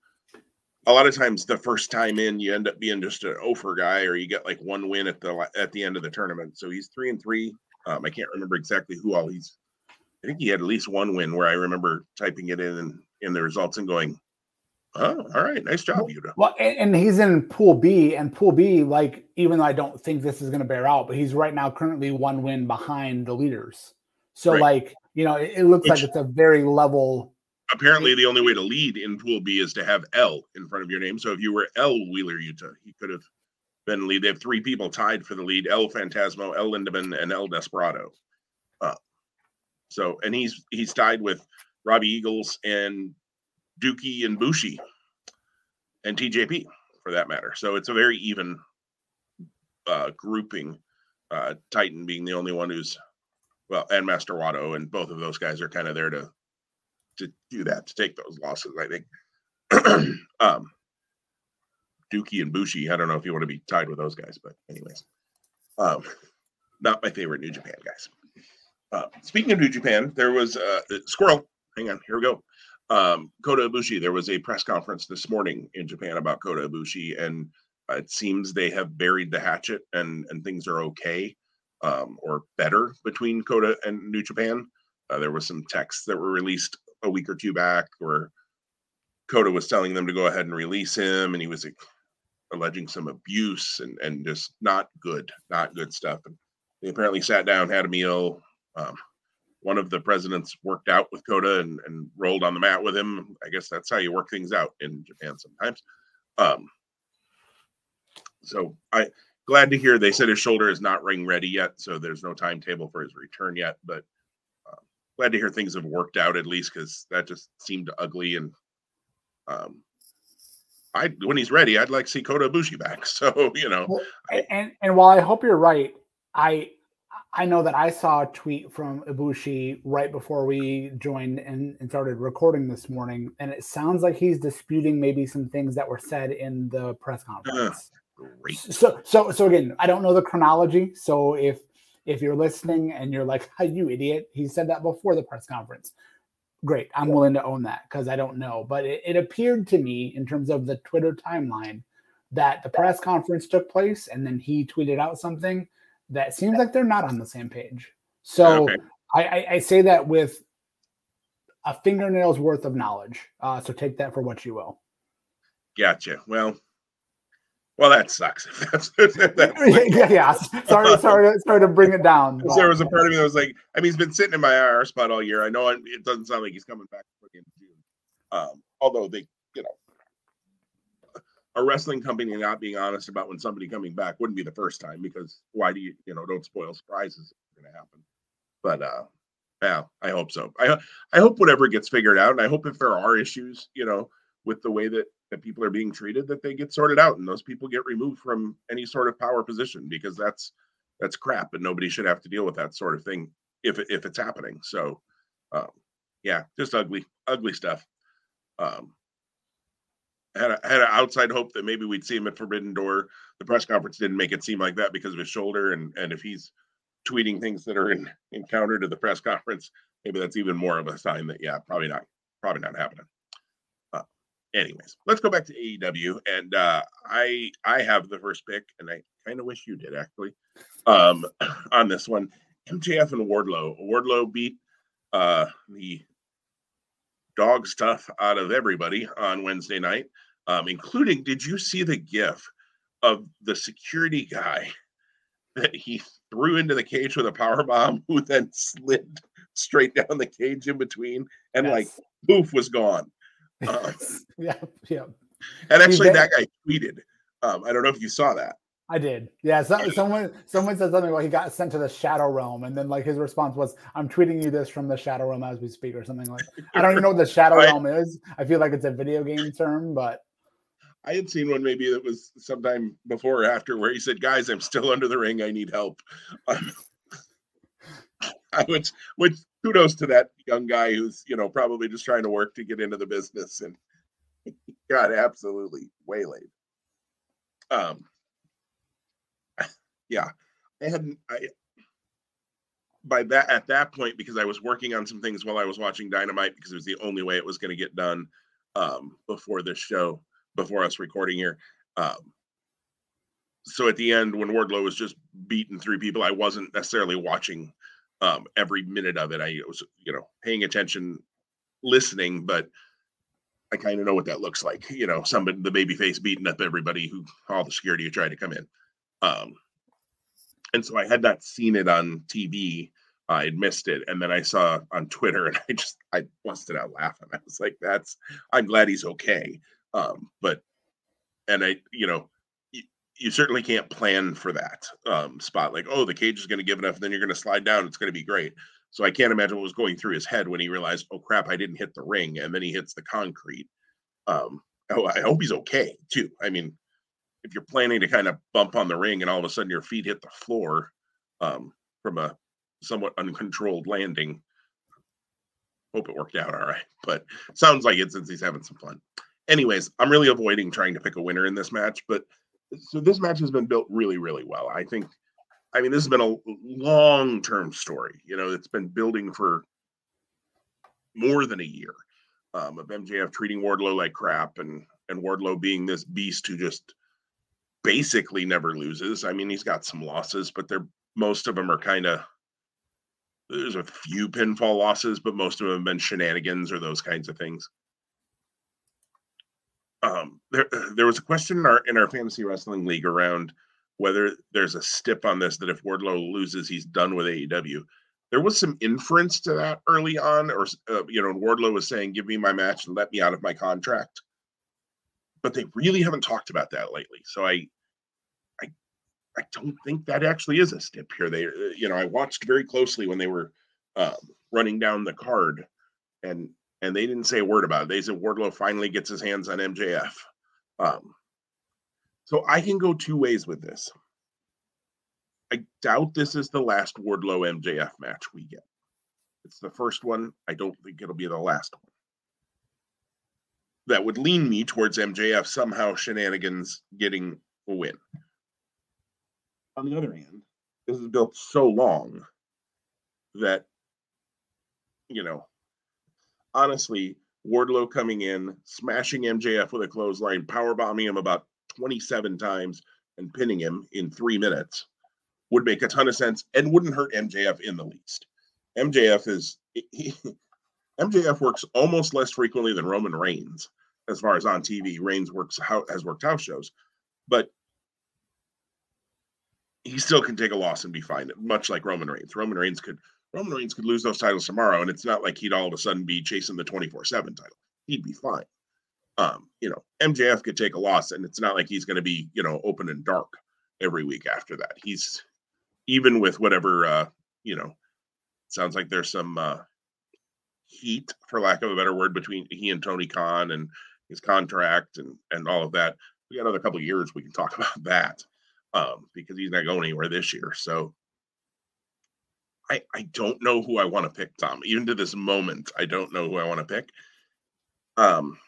a lot of times the first time in you end up being just an offer guy or you get like one win at the at the end of the tournament so he's three and three um, i can't remember exactly who all he's i think he had at least one win where i remember typing it in and in the results and going, "Oh, all right, nice job, Yuta." Well, and, and he's in Pool B, and Pool B, like even though I don't think this is going to bear out, but he's right now currently one win behind the leaders. So Right. like you know, it, it looks Which- like it's a very level. Apparently, the only way to lead in Pool B is to have L in front of your name. So if you were El Wheeler Yuta, he could have been lead. They have three people tied for the lead: El Phantasmo, El Lindaman, and El Desperado. Uh, so, and he's he's tied with Robbie Eagles and Douki and Bushi and TJP for that matter. So it's a very even uh, grouping. Uh, Titan being the only one who's well, and Master Wato, and both of those guys are kind of there to to do that, to take those losses. I think. *clears throat* um, Douki and Bushi. I don't know if you want to be tied with those guys, but anyways, um, not my favorite New Japan guys. Uh, speaking of New Japan, there was uh, Squirrel. Hang on, here we go. Um, Kota Ibushi. There was a press conference this morning in Japan about Kota Ibushi, and uh, it seems they have buried the hatchet, and and things are okay um, or better between Kota and New Japan. Uh, there was some texts that were released a week or two back where Kota was telling them to go ahead and release him, and he was alleging some abuse and and just not good, not good stuff. And they apparently sat down, had a meal. Um, one of the presidents worked out with Kota and, and rolled on the mat with him. I guess that's how you work things out in Japan sometimes. Um, so I glad to hear they said his shoulder is not ring ready yet, so there's no timetable for his return yet. But uh, glad to hear things have worked out at least because that just seemed ugly and um, I when he's ready, I'd like to see Kota Ibushi back. *laughs* So you know, Well, and and while I hope you're right, I I know that I saw a tweet from Ibushi right before we joined and, and started recording this morning, and it sounds like he's disputing maybe some things that were said in the press conference. Great. So so so again, I don't know the chronology. So if if you're listening and you're like, "Hey, *laughs* you idiot," he said that before the press conference. Great, I'm willing to own that because I don't know, but it, it appeared to me in terms of the Twitter timeline that the press conference took place and then he tweeted out something that seems like they're not on the same page. So Okay. I, I, I say that with a fingernail's worth of knowledge. Uh, so take that for what you will. Gotcha. Well, well, that sucks. If *laughs* that's, if that's *laughs* yeah, yeah. Sorry, sorry, sorry to bring it down. Because *laughs* there was a part of me that was like, I mean, he's been sitting in my IR spot all year. I know it, it doesn't sound like he's coming back for the June. Um, although they, you know, a wrestling company not being honest about when somebody coming back wouldn't be the first time because why do you, you know, don't spoil surprises going to happen. But uh, yeah, I hope so. I I hope whatever gets figured out, and I hope if there are issues, you know, with the way that that people are being treated, that they get sorted out and those people get removed from any sort of power position because that's that's crap and nobody should have to deal with that sort of thing if if it's happening. So, um, yeah, just ugly, ugly stuff. Um, had a, had an outside hope that maybe we'd see him at Forbidden Door. The press conference didn't make it seem like that because of his shoulder, and and if he's tweeting things that are in in counter to the press conference, maybe that's even more of a sign that yeah, probably not, probably not happening. Anyways, let's go back to AEW, and uh, I I have the first pick, and I kind of wish you did actually um, *clears throat* on this one. MJF and Wardlow. Wardlow beat uh, the dog stuff out of everybody on Wednesday night, um, including. Did you see the GIF of the security guy *laughs* that he threw into the cage with a power bomb, who then slid straight down the cage in between, and like Yes. poof was gone. Uh, *laughs* yeah, yeah. and actually, that guy tweeted. Um, I don't know if you saw that. I did. Yeah, so, someone someone said something like he got sent to the shadow realm, and then like his response was, "I'm tweeting you this from the shadow realm as we speak," or something like. I don't even know what the shadow realm is. I feel like it's a video game term, but I had seen one maybe that was sometime before or after where he said, "Guys, I'm still under the ring. I need help." Um, *laughs* I would, which kudos to that young guy who's you know probably just trying to work to get into the business and *laughs* got absolutely waylaid. Um, *laughs* yeah, I hadn't. I by that at that point because I was working on some things while I was watching Dynamite because it was the only way it was going to get done um, before this show before us recording here. Um, so at the end, when Wardlow was just beating three people, I wasn't necessarily watching um, every minute of it. I was, you know, paying attention, listening, but I kind of know what that looks like. You know, somebody the baby face beating up everybody who all the security who tried to come in. Um, and so I had not seen it on TV. I had missed it, and then I saw on Twitter, *laughs* and I just I busted out laughing. I was like, "That's I'm glad he's okay." Um, but and I, you know, you, certainly can't plan for that um, spot. Like, oh, the cage is going to give enough, and then you're going to slide down. It's going to be great. So I can't imagine what was going through his head when he realized, oh crap, I didn't hit the ring, and then he hits the concrete. Um, oh, I hope he's okay too. I mean, if you're planning to kind of bump on the ring and all of a sudden your feet hit the floor um, from a somewhat uncontrolled landing, hope it worked out all right. But sounds like it since he's having some fun. Anyways, I'm really avoiding trying to pick a winner in this match, but so this match has been built really, really well. I think I mean, this has been a long term story. You know, it's been building for more than a year um, of MJF treating Wardlow like crap and and Wardlow being this beast who just basically never loses. I mean, he's got some losses, but they're most of them are kind of there's a few pinfall losses, but most of them have been shenanigans or those kinds of things. Um, there, *clears throat* there was a question in our in our fantasy wrestling league around whether there's a stip on this that if Wardlow loses, he's done with AEW. There was some inference to that early on, or uh, you know, Wardlow was saying, "Give me my match and let me out of my contract." But they really haven't talked about that lately. So I, I, I don't think that actually is a stip here. They, uh, you know, I watched very closely when they were um, running down the card, and and they didn't say a word about it. They said Wardlow finally gets his hands on MJF. Um, so I can go two ways with this. I doubt this is the last Wardlow MJF match we get. It's the first one. I don't think it'll be the last one. That would lean me towards MJF somehow shenanigans getting a win. On the other hand, this is built so long that, you know, honestly, Wardlow coming in, smashing MJF with a clothesline, power bombing him about 27 times and pinning him in three minutes would make a ton of sense and wouldn't hurt MJF in the least. MJF is *laughs* he, MJF works almost less frequently than Roman Reigns as far as on TV. Reigns works how has worked house shows, but he still can take a loss and be fine, much like Roman Reigns. Roman Reigns could Roman Reigns could lose those titles tomorrow, and it's not like he'd all of a sudden be chasing the 24-7 title. He'd be fine. Um, you know, MJF could take a loss, and it's not like he's going to be, you know, open and dark every week after that. He's even with whatever, uh, you know, sounds like there's some uh, heat, for lack of a better word, between he and Tony Khan and his contract and and all of that. We got another couple years we can talk *laughs* about that um, because he's not going anywhere this year. So I I don't know who I want to pick, Tom. Even to this moment, I don't know who I want to pick. Um,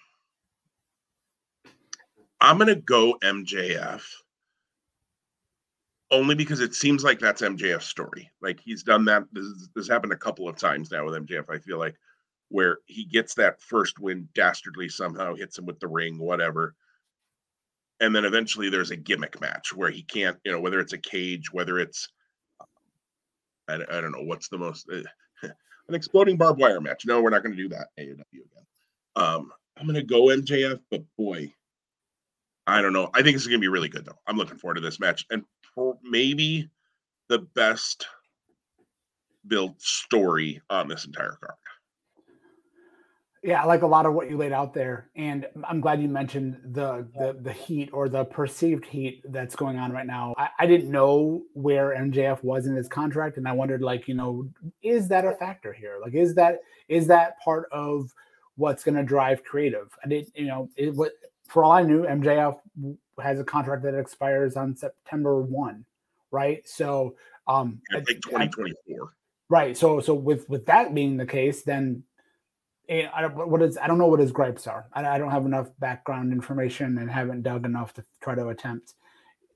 I'm gonna go MJF only because it seems like that's MJF's story. Like he's done that. This, this happened a couple of times now with MJF. I feel like where he gets that first win dastardly somehow, hits him with the ring, whatever. And then eventually there's a gimmick match where he can't, you know, whether it's a cage, whether it's, I, I don't know, what's the most, uh, *laughs* an exploding barbed wire match. No, we're not going to do that. AEW again. Um, I'm going to go MJF, but boy, I don't know. I think this is going to be really good, though. I'm looking forward to this match, and maybe the best built story on this entire card. Yeah, I like a lot of what you laid out there, and I'm glad you mentioned the the, the heat or the perceived heat that's going on right now. I, I didn't know where MJF was in his contract, and I wondered, like, you know, is that a factor here? Like, is that is that part of what's going to drive creative? I didn't, you know, it, what for all I knew, MJF has a contract that expires on September one, right? So, um, I think 2024. Right. So, so with with that being the case, then I don't, what is I don't know what his gripes are. I, I, don't have enough background information and haven't dug enough to try to attempt.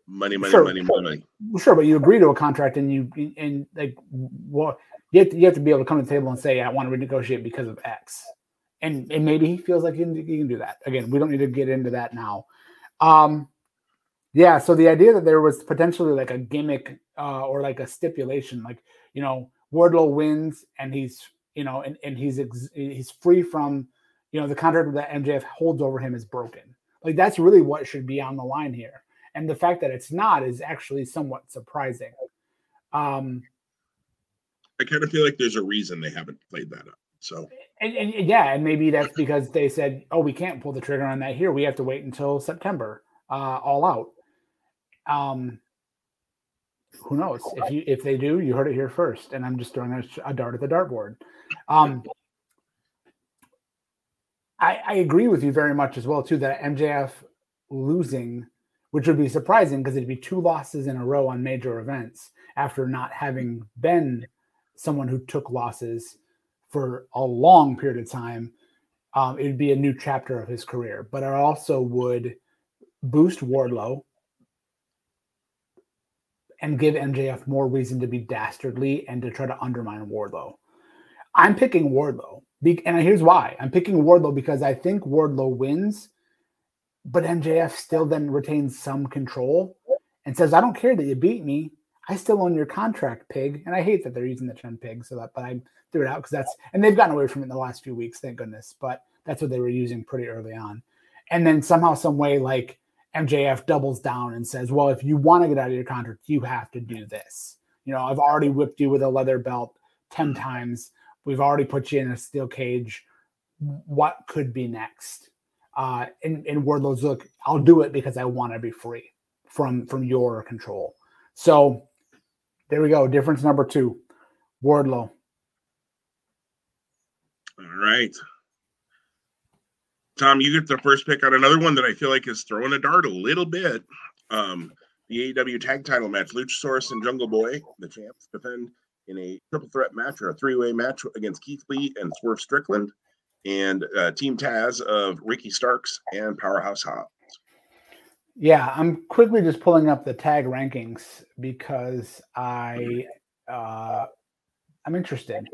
Money, money, sure, money, money, money. Sure, but you agree to a contract and you and like what you have to, you have to be able to come to the table and say I want to renegotiate because of X and and maybe he feels like he can, he can do that. Again, we don't need to get into that now. Um, yeah. So the idea that there was potentially like a gimmick uh, or like a stipulation, like you know, Wardlow wins and he's you know and, and he's ex- he's free from you know, the contract that MJF holds over him is broken. Like that's really what should be on the line here. And the fact that it's not is actually somewhat surprising. Um, I kind of feel like there's a reason they haven't played that up. So, and, and, yeah, and maybe that's because they said, "Oh, we can't pull the trigger on that here. We have to wait until September, uh, all out." Um, who knows? If you if they do, you heard it here first. And I'm just throwing a, a dart at the dartboard. Um, I, I agree with you very much as well too that MJF losing, which would be surprising because it'd be two losses in a row on major events after not having been someone who took losses for a long period of time. Um, it would be a new chapter of his career, but it also would boost Wardlow and give MJF more reason to be dastardly and to try to undermine Wardlow. I'm picking Wardlow and here's why I'm picking Wardlow because I think Wardlow wins, but MJF still then retains some control and says, I don't care that you beat me. I still own your contract, pig. And I hate that they're using the term pig, so that, but I threw it out because that's, and they've gotten away from it in the last few weeks, thank goodness. But that's what they were using pretty early on. And then somehow, some way, like MJF doubles down and says, Well, if you want to get out of your contract, you have to do this. You know, I've already whipped you with a leather belt 10 times. We've already put you in a steel cage. What could be next? Uh, and, and Wardlow's look, I'll do it because I want to be free from from your control. So there we go. Difference number two, Wardlow. All right. Tom, you get the first pick on another one that I feel like is throwing a dart a little bit. Um, the AEW tag title match, Luchasaurus and Jungle Boy, the champs, defend in a triple threat match or a three way match against Keith Lee and Swerve Strickland and uh, Team Taz of Ricky Starks and Powerhouse Hobbs. Yeah, I'm quickly just pulling up the tag rankings because I uh, I'm interested.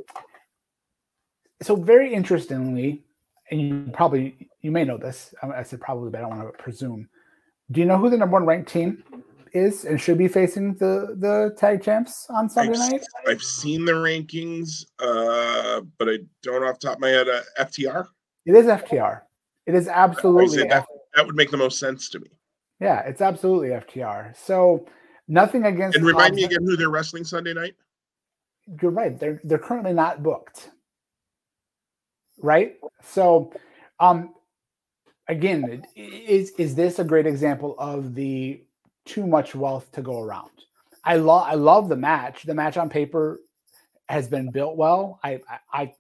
So very interestingly, and you probably you may know this. I said probably, but I don't want to presume. Do you know who the number one ranked team is and should be facing the the tag champs on Sunday I've, night? I've seen the rankings, uh, but I don't off top of my head. Uh, FTR. It is FTR. It is absolutely that, that would make the most sense to me. Yeah, it's absolutely FTR. So nothing against. And remind me again who they're wrestling Sunday night. You're right. They're they're currently not booked. Right. So, um, again, is is this a great example of the too much wealth to go around. I love I love the match. The match on paper has been built well. I I,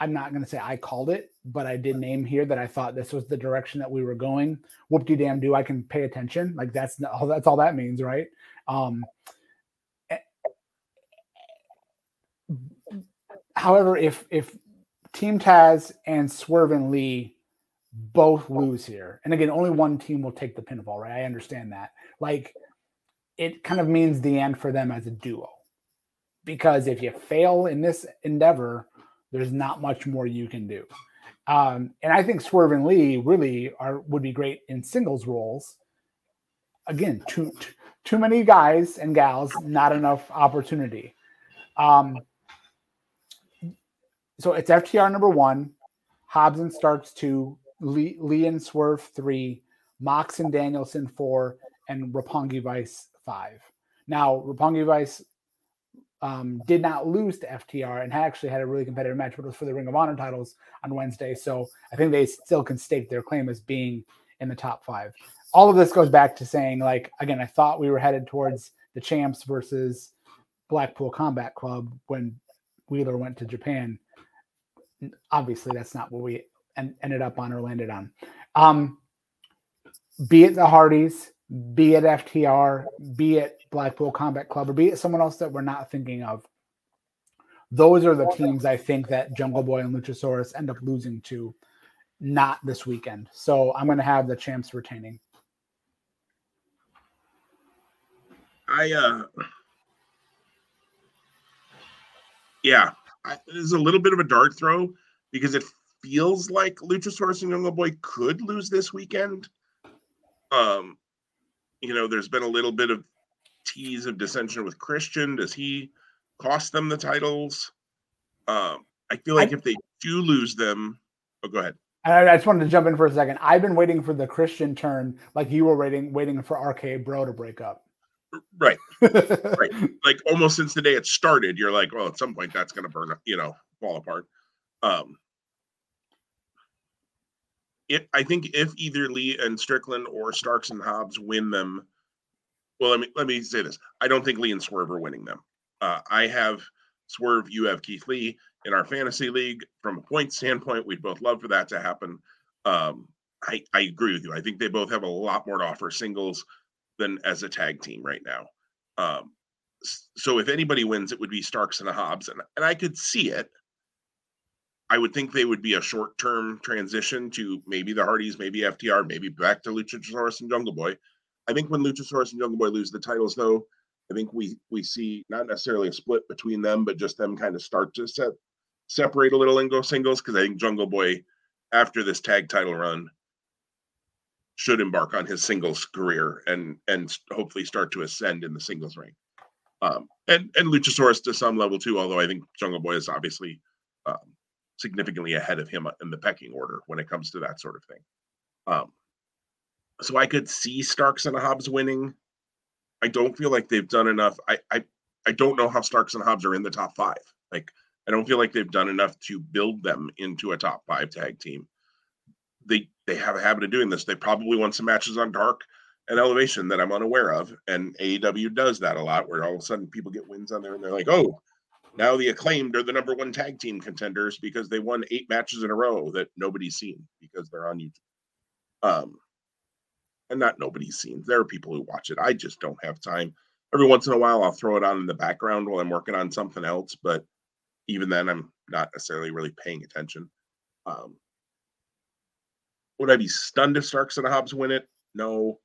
I am not going to say I called it, but I did name here that I thought this was the direction that we were going. Whoop de damn do I can pay attention. Like that's all that's all that means, right? Um, eh, however, if if Team Taz and Swerve and Lee both lose here, and again, only one team will take the pinfall, right? I understand that like it kind of means the end for them as a duo. Because if you fail in this endeavor, there's not much more you can do. Um, and I think Swerve and Lee really are would be great in singles roles. Again, too too many guys and gals, not enough opportunity. Um, so it's FTR number one, Hobbs and Starks two, Lee, Lee and Swerve three, Mox and Danielson four, and Roppongi Vice five. Now, Roppongi Vice um, did not lose to FTR and actually had a really competitive match, but it was for the Ring of Honor titles on Wednesday. So I think they still can stake their claim as being in the top five. All of this goes back to saying, like, again, I thought we were headed towards the champs versus Blackpool Combat Club when Wheeler went to Japan. Obviously, that's not what we en- ended up on or landed on. Um, be it the Hardys, be it FTR, be it Blackpool Combat Club, or be it someone else that we're not thinking of. Those are the teams I think that Jungle Boy and Luchasaurus end up losing to, not this weekend. So I'm going to have the champs retaining. I uh, yeah, I, there's a little bit of a dart throw because it feels like Luchasaurus and Jungle Boy could lose this weekend. Um, you know, there's been a little bit of tease of dissension with Christian. Does he cost them the titles? Um, I feel like I, if they do lose them, oh, go ahead. I, I just wanted to jump in for a second. I've been waiting for the Christian turn, like you were waiting, waiting for RK Bro to break up. Right, *laughs* right. Like almost since the day it started, you're like, well, at some point that's going to burn, you know, fall apart. Um, it, I think if either Lee and Strickland or Starks and Hobbs win them, well, let me let me say this: I don't think Lee and Swerve are winning them. Uh, I have Swerve, you have Keith Lee in our fantasy league. From a point standpoint, we'd both love for that to happen. Um, I, I agree with you. I think they both have a lot more to offer singles than as a tag team right now. Um, so if anybody wins, it would be Starks and Hobbs, and, and I could see it. I would think they would be a short term transition to maybe the Hardys, maybe FTR, maybe back to Luchasaurus and Jungle Boy. I think when Luchasaurus and Jungle Boy lose the titles, though, I think we we see not necessarily a split between them, but just them kind of start to set separate a little and go singles because I think Jungle Boy, after this tag title run, should embark on his singles career and and hopefully start to ascend in the singles ring. Um, and and Luchasaurus to some level too, although I think Jungle Boy is obviously um, significantly ahead of him in the pecking order when it comes to that sort of thing. Um, so I could see Starks and Hobbs winning. I don't feel like they've done enough. I I I don't know how Starks and Hobbs are in the top five. Like I don't feel like they've done enough to build them into a top five tag team. They they have a habit of doing this. They probably won some matches on Dark and Elevation that I'm unaware of, and AEW does that a lot, where all of a sudden people get wins on there and they're like, oh, now the acclaimed are the number one tag team contenders because they won eight matches in a row that nobody's seen because they're on YouTube. Um, and not nobody's seen. There are people who watch it. I just don't have time. Every once in a while, I'll throw it on in the background while I'm working on something else, but even then, I'm not necessarily really paying attention. Um, would I be stunned if Starks and Hobbs win it? No,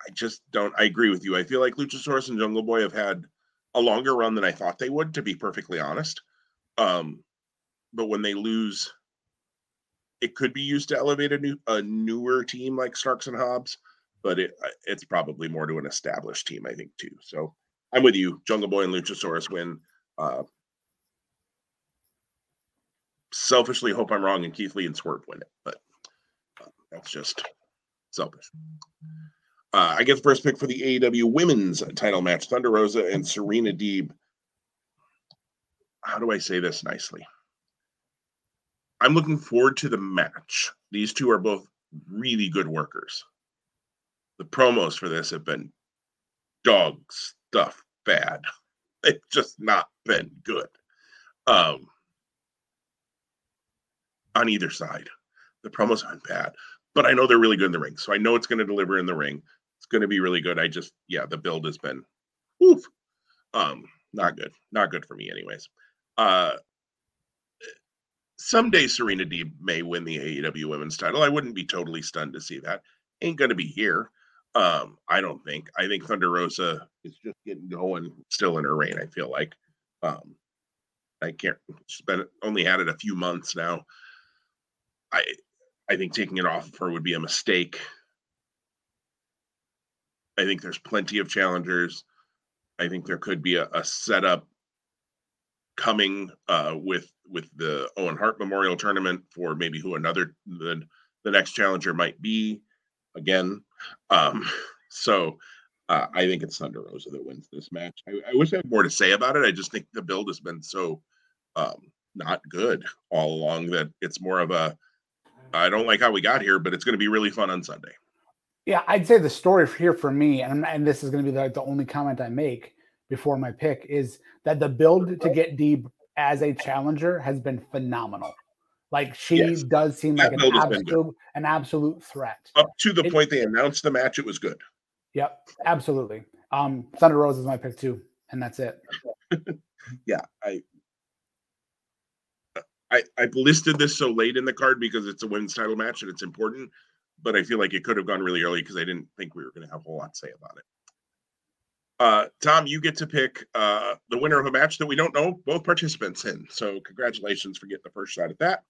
I just don't. I agree with you. I feel like Luchasaurus and Jungle Boy have had a longer run than I thought they would, to be perfectly honest. Um, but when they lose, it could be used to elevate a new a newer team like Starks and Hobbs, but it it's probably more to an established team, I think, too. So I'm with you. Jungle Boy and Luchasaurus win. Uh, selfishly hope I'm wrong and Keith Lee and Swerve win it, but uh, that's just selfish. Uh, I get the first pick for the AEW women's title match Thunder Rosa and Serena Deeb. How do I say this nicely? I'm looking forward to the match. These two are both really good workers. The promos for this have been dog stuff bad. *laughs* They've just not been good. Um, on either side. The promos aren't bad, but I know they're really good in the ring. So I know it's going to deliver in the ring It's going to be really good. I just, yeah, the build has been, oof, um, not good, not good for me, anyways. Uh, someday Serena Deeb may win the AEW Women's Title. I wouldn't be totally stunned to see that. Ain't going to be here. Um, I don't think. I think Thunder Rosa is just getting going, still in her reign. I feel like. Um, I can't. She's been only had it a few months now. I I think taking it off of her would be a mistake. I think there's plenty of challengers. I think there could be a, a setup coming uh, with with the Owen Hart Memorial Tournament for maybe who another the, the next challenger might be. Again, um, so uh, I think it's Thunder Rosa that wins this match. I, I, wish I had more to say about it. I just think the build has been so um, not good all along that it's more of a I don't like how we got here, but it's going to be really fun on Sunday. Yeah, I'd say the story here for me, and, and this is going to be the, the only comment I make before my pick, is that the build to get Deeb as a challenger has been phenomenal. Like she yes. does seem that like an absolute, an absolute threat. Up to the it, point they announced the match, it was good. Yep, absolutely. Um, Thunder Rose is my pick too, and that's it. *laughs* yeah, I I, I've listed this so late in the card because it's a women's title match and it's important but I feel like it could have gone really early because I didn't think we were going to have a whole lot to say about it. Uh, Tom, you get to pick uh, the winner of a match that we don't know both participants in. So congratulations for getting the first shot at that.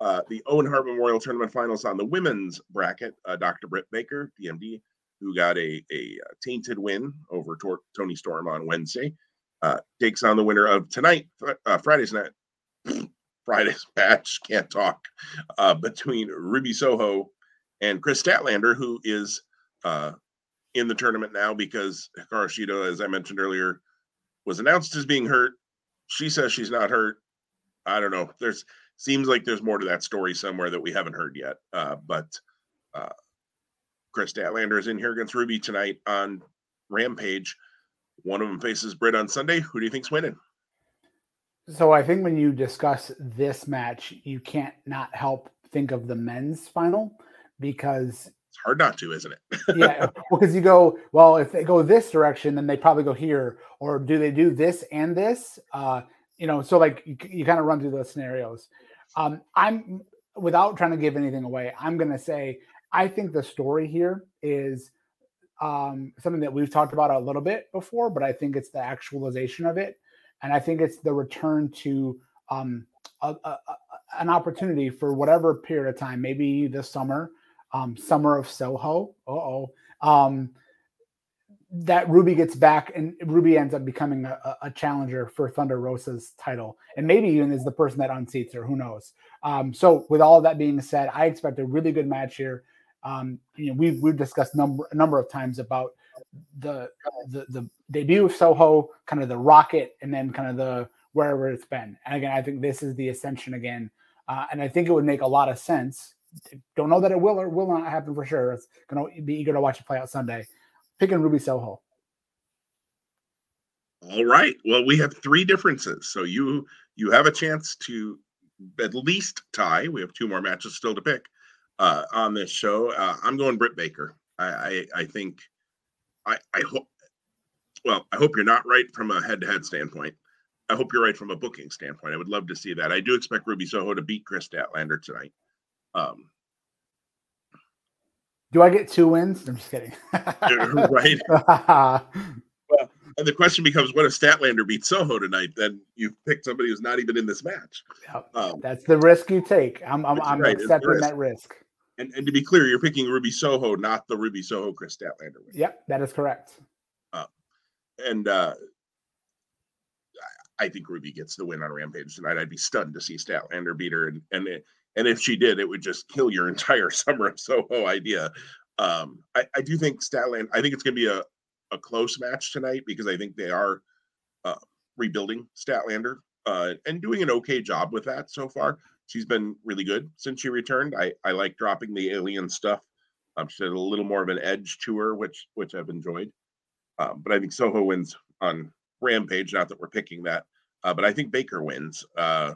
Uh, the Owen Hart Memorial Tournament Finals on the women's bracket. Uh, Dr. Britt Baker, DMD, who got a, a uh, tainted win over Tor- Toni Storm on Wednesday, uh, takes on the winner of tonight, Friday's night, Friday's *laughs* match, can't talk, uh, between Ruby Soho and Kris Statlander, who is uh, in the tournament now because Hikaru as I mentioned earlier, was announced as being hurt. She says she's not hurt. I don't know. There's seems like there's more to that story somewhere that we haven't heard yet. Uh, but uh, Kris Statlander is in here against Ruby tonight on Rampage. One of them faces Britt on Sunday. Who do you think's winning? So I think when you discuss this match, you can't not help think of the men's final because it's hard not to, isn't it? *laughs* yeah, well, because you go well, if they go this direction, then they probably go here, or do they do this and this? Uh, you know, so like you, you kind of run through those scenarios. Um, I'm without trying to give anything away. I'm going to say I think the story here is um, something that we've talked about a little bit before, but I think it's the actualization of it, and I think it's the return to um, a, a, a, an opportunity for whatever period of time, maybe this summer, um, summer of Soho. oh, um, that Ruby gets back and Ruby ends up becoming a, a, challenger for Thunder Rosa's title, and maybe even is the person that unseats her. Who knows? Um, so, with all that being said, I expect a really good match here. Um, you know, we've we've discussed number a number of times about the the the debut of Soho, kind of the rocket, and then kind of the wherever it's been. And again, I think this is the ascension again, uh, and I think it would make a lot of sense. Don't know that it will or will not happen for sure. It's gonna be eager to watch it play out Sunday picking Ruby Soho. All right. Well, we have three differences. So you you have a chance to at least tie. We have two more matches still to pick uh, on this show. Uh, I'm going Britt Baker. I I, I think I I hope. Well, I hope you're not right from a head-to-head standpoint. I hope you're right from a booking standpoint. I would love to see that. I do expect Ruby Soho to beat Kris Statlander tonight. Um, do I get two wins? I'm just kidding. right. *laughs* well, and the question becomes, what if Statlander beats Soho tonight? Then you've picked somebody who's not even in this match. Yep. Um, That's the risk you take. I'm, I'm, I'm right, accepting risk. that risk. And, and to be clear, you're picking Ruby Soho, not the Ruby Soho Kris Statlander. Win. Yep, that is correct. Uh, and uh, I think Ruby gets the win on Rampage tonight. I'd be stunned to see Statlander beat her, and and it, and if she did, it would just kill your *laughs* entire summer of Soho idea. Um, I, I do think Statland. I think it's going to be a a close match tonight because I think they are uh, rebuilding Statlander uh, and doing an okay job with that so far. She's been really good since she returned. I I like dropping the alien stuff. Um, she had a little more of an edge to her, which which I've enjoyed. Um, but I think Soho wins on Rampage. Not that we're picking that, uh, but I think Baker wins. Uh,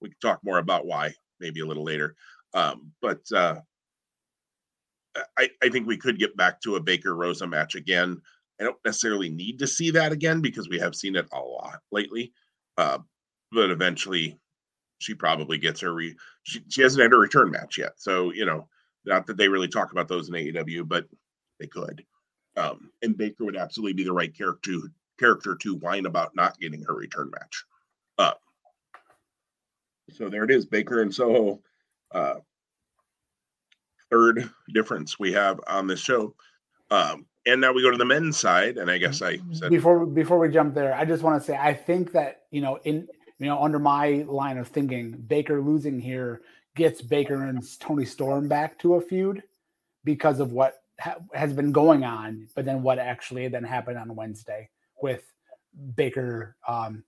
we can talk more about why maybe a little later. Um, but uh, I, I think we could get back to a Baker Rosa match again. I don't necessarily need to see that again because we have seen it a lot lately. Uh, but eventually, she probably gets her. Re- she, she hasn't had a return match yet, so you know, not that they really talk about those in AEW, but they could. Um, and Baker would absolutely be the right character to, character to whine about not getting her return match. Uh, so there it is, Baker and Soho. Uh, third difference we have on this show. Um, and now we go to the men's side, and I guess I said before before we jump there, I just want to say I think that you know in you know under my line of thinking, Baker losing here gets Baker and Toni Storm back to a feud because of what ha- has been going on, but then what actually then happened on Wednesday with Baker um,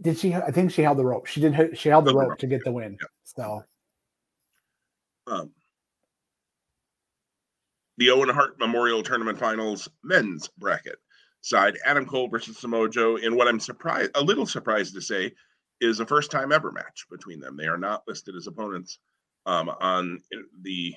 did she? I think she held the rope. She did. She held the, rope, to get the win. Yeah. So, um, the Owen Hart Memorial Tournament Finals men's bracket side: Adam Cole versus Samoa Joe. In what I'm surprised, a little surprised to say, is a first time ever match between them. They are not listed as opponents um, on the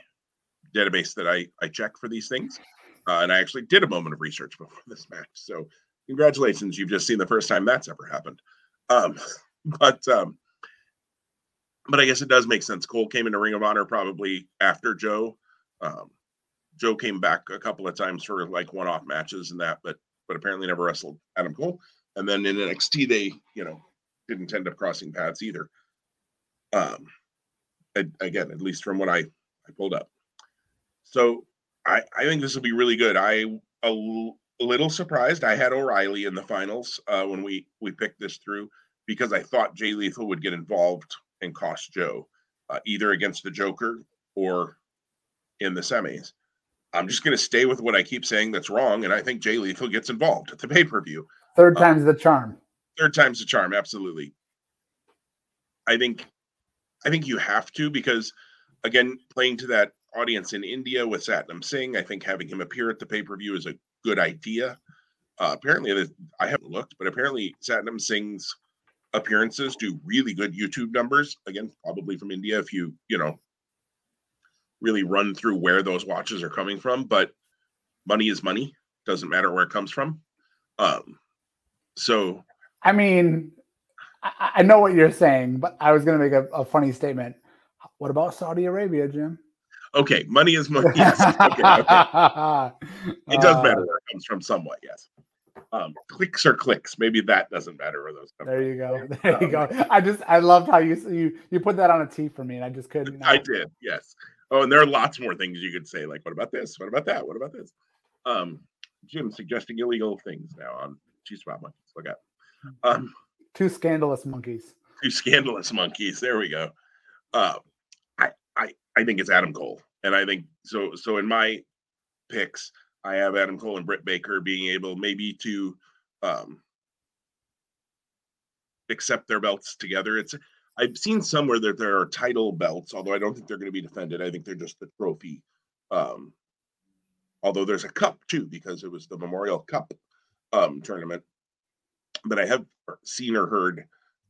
database that I I check for these things, uh, and I actually did a moment of research before this match. So, congratulations! You've just seen the first time that's ever happened. Um, *laughs* but um, but I guess it does make sense. Cole came into Ring of Honor probably after Joe. Um, Joe came back a couple of times for like one-off matches and that, but but apparently never wrestled Adam Cole. And then in NXT, they you know didn't end up crossing paths either. Um, again, at least from what I I pulled up. So I I think this will be really good. I a little surprised. I had O'Reilly in the finals uh, when we we picked this through because I thought Jay Lethal would get involved and cost Joe, uh, either against the Joker or in the semis. I'm just going to stay with what I keep saying that's wrong, and I think Jay Lethal gets involved at the pay per view. Third uh, time's the charm. Third time's the charm, absolutely. I think, I think you have to because, again, playing to that audience in India with Satnam Singh, I think having him appear at the pay per view is a good idea. Uh, apparently, I haven't looked, but apparently Satnam Singh's appearances do really good YouTube numbers. Again, probably from India if you you know really run through where those watches are coming from. But money is money; doesn't matter where it comes from. Um, so, I mean, I, I know what you're saying, but I was going to make a, a funny statement. What about Saudi Arabia, Jim? Okay, money is money. *laughs* Yes. Okay, okay. *laughs* it does matter where it comes from, somewhat. Yes. Um, clicks are clicks. Maybe that doesn't matter where those come. There you go. There um, you go. I just I loved how you you you put that on a T for me, and I just couldn't. I did. Yes. Oh, and there are lots more things you could say. Like, what about this? What about that? What about this? Um, Jim suggesting illegal things now on G Spot Monkeys. Look out. Um, two scandalous monkeys. Two scandalous monkeys. There we go. Uh, I I I think it's Adam Cole, and I think so. So in my picks, I have Adam Cole and Britt Baker being able maybe to um, accept their belts together. It's I've seen somewhere that there are title belts, although I don't think they're going to be defended. I think they're just a trophy. Um, although there's a cup too, because it was the Memorial Cup um, tournament. But I have seen or heard,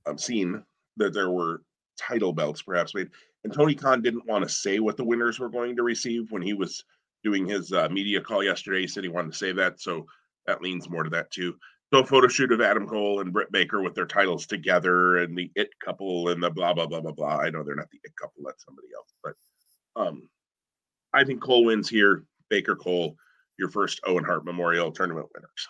um, seen that there were title belts perhaps made. And Tony Khan didn't want to say what the winners were going to receive when he was doing his uh, media call yesterday. He said he wanted to say that, so that leans more to that too. So photo shoot of Adam Cole and Britt Baker with their titles together and the it couple and the blah blah blah blah blah. I know they're not the it couple, that's somebody else, but um, I think Cole wins here. Baker Cole, your first Owen Hart Memorial Tournament winners.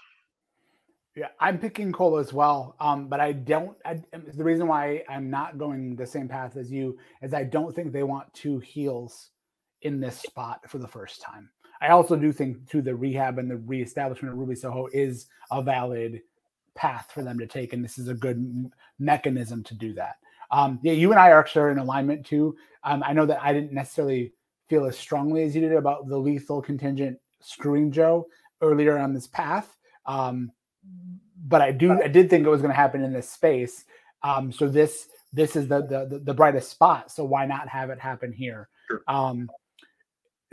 Yeah, I'm picking Cole as well. Um, but I don't. I, the reason why I'm not going the same path as you is I don't think they want two heels in this spot for the first time. I also do think to the rehab and the reestablishment of Ruby Soho is a valid path for them to take, and this is a good mechanism to do that. Um, yeah, you and I are actually in alignment too. Um, I know that I didn't necessarily feel as strongly as you did about the lethal contingent screwing Joe earlier on this path, um, but I do I did think it was going to happen in this space. Um, so this this is the, the the brightest spot. So why not have it happen here? Sure. Um,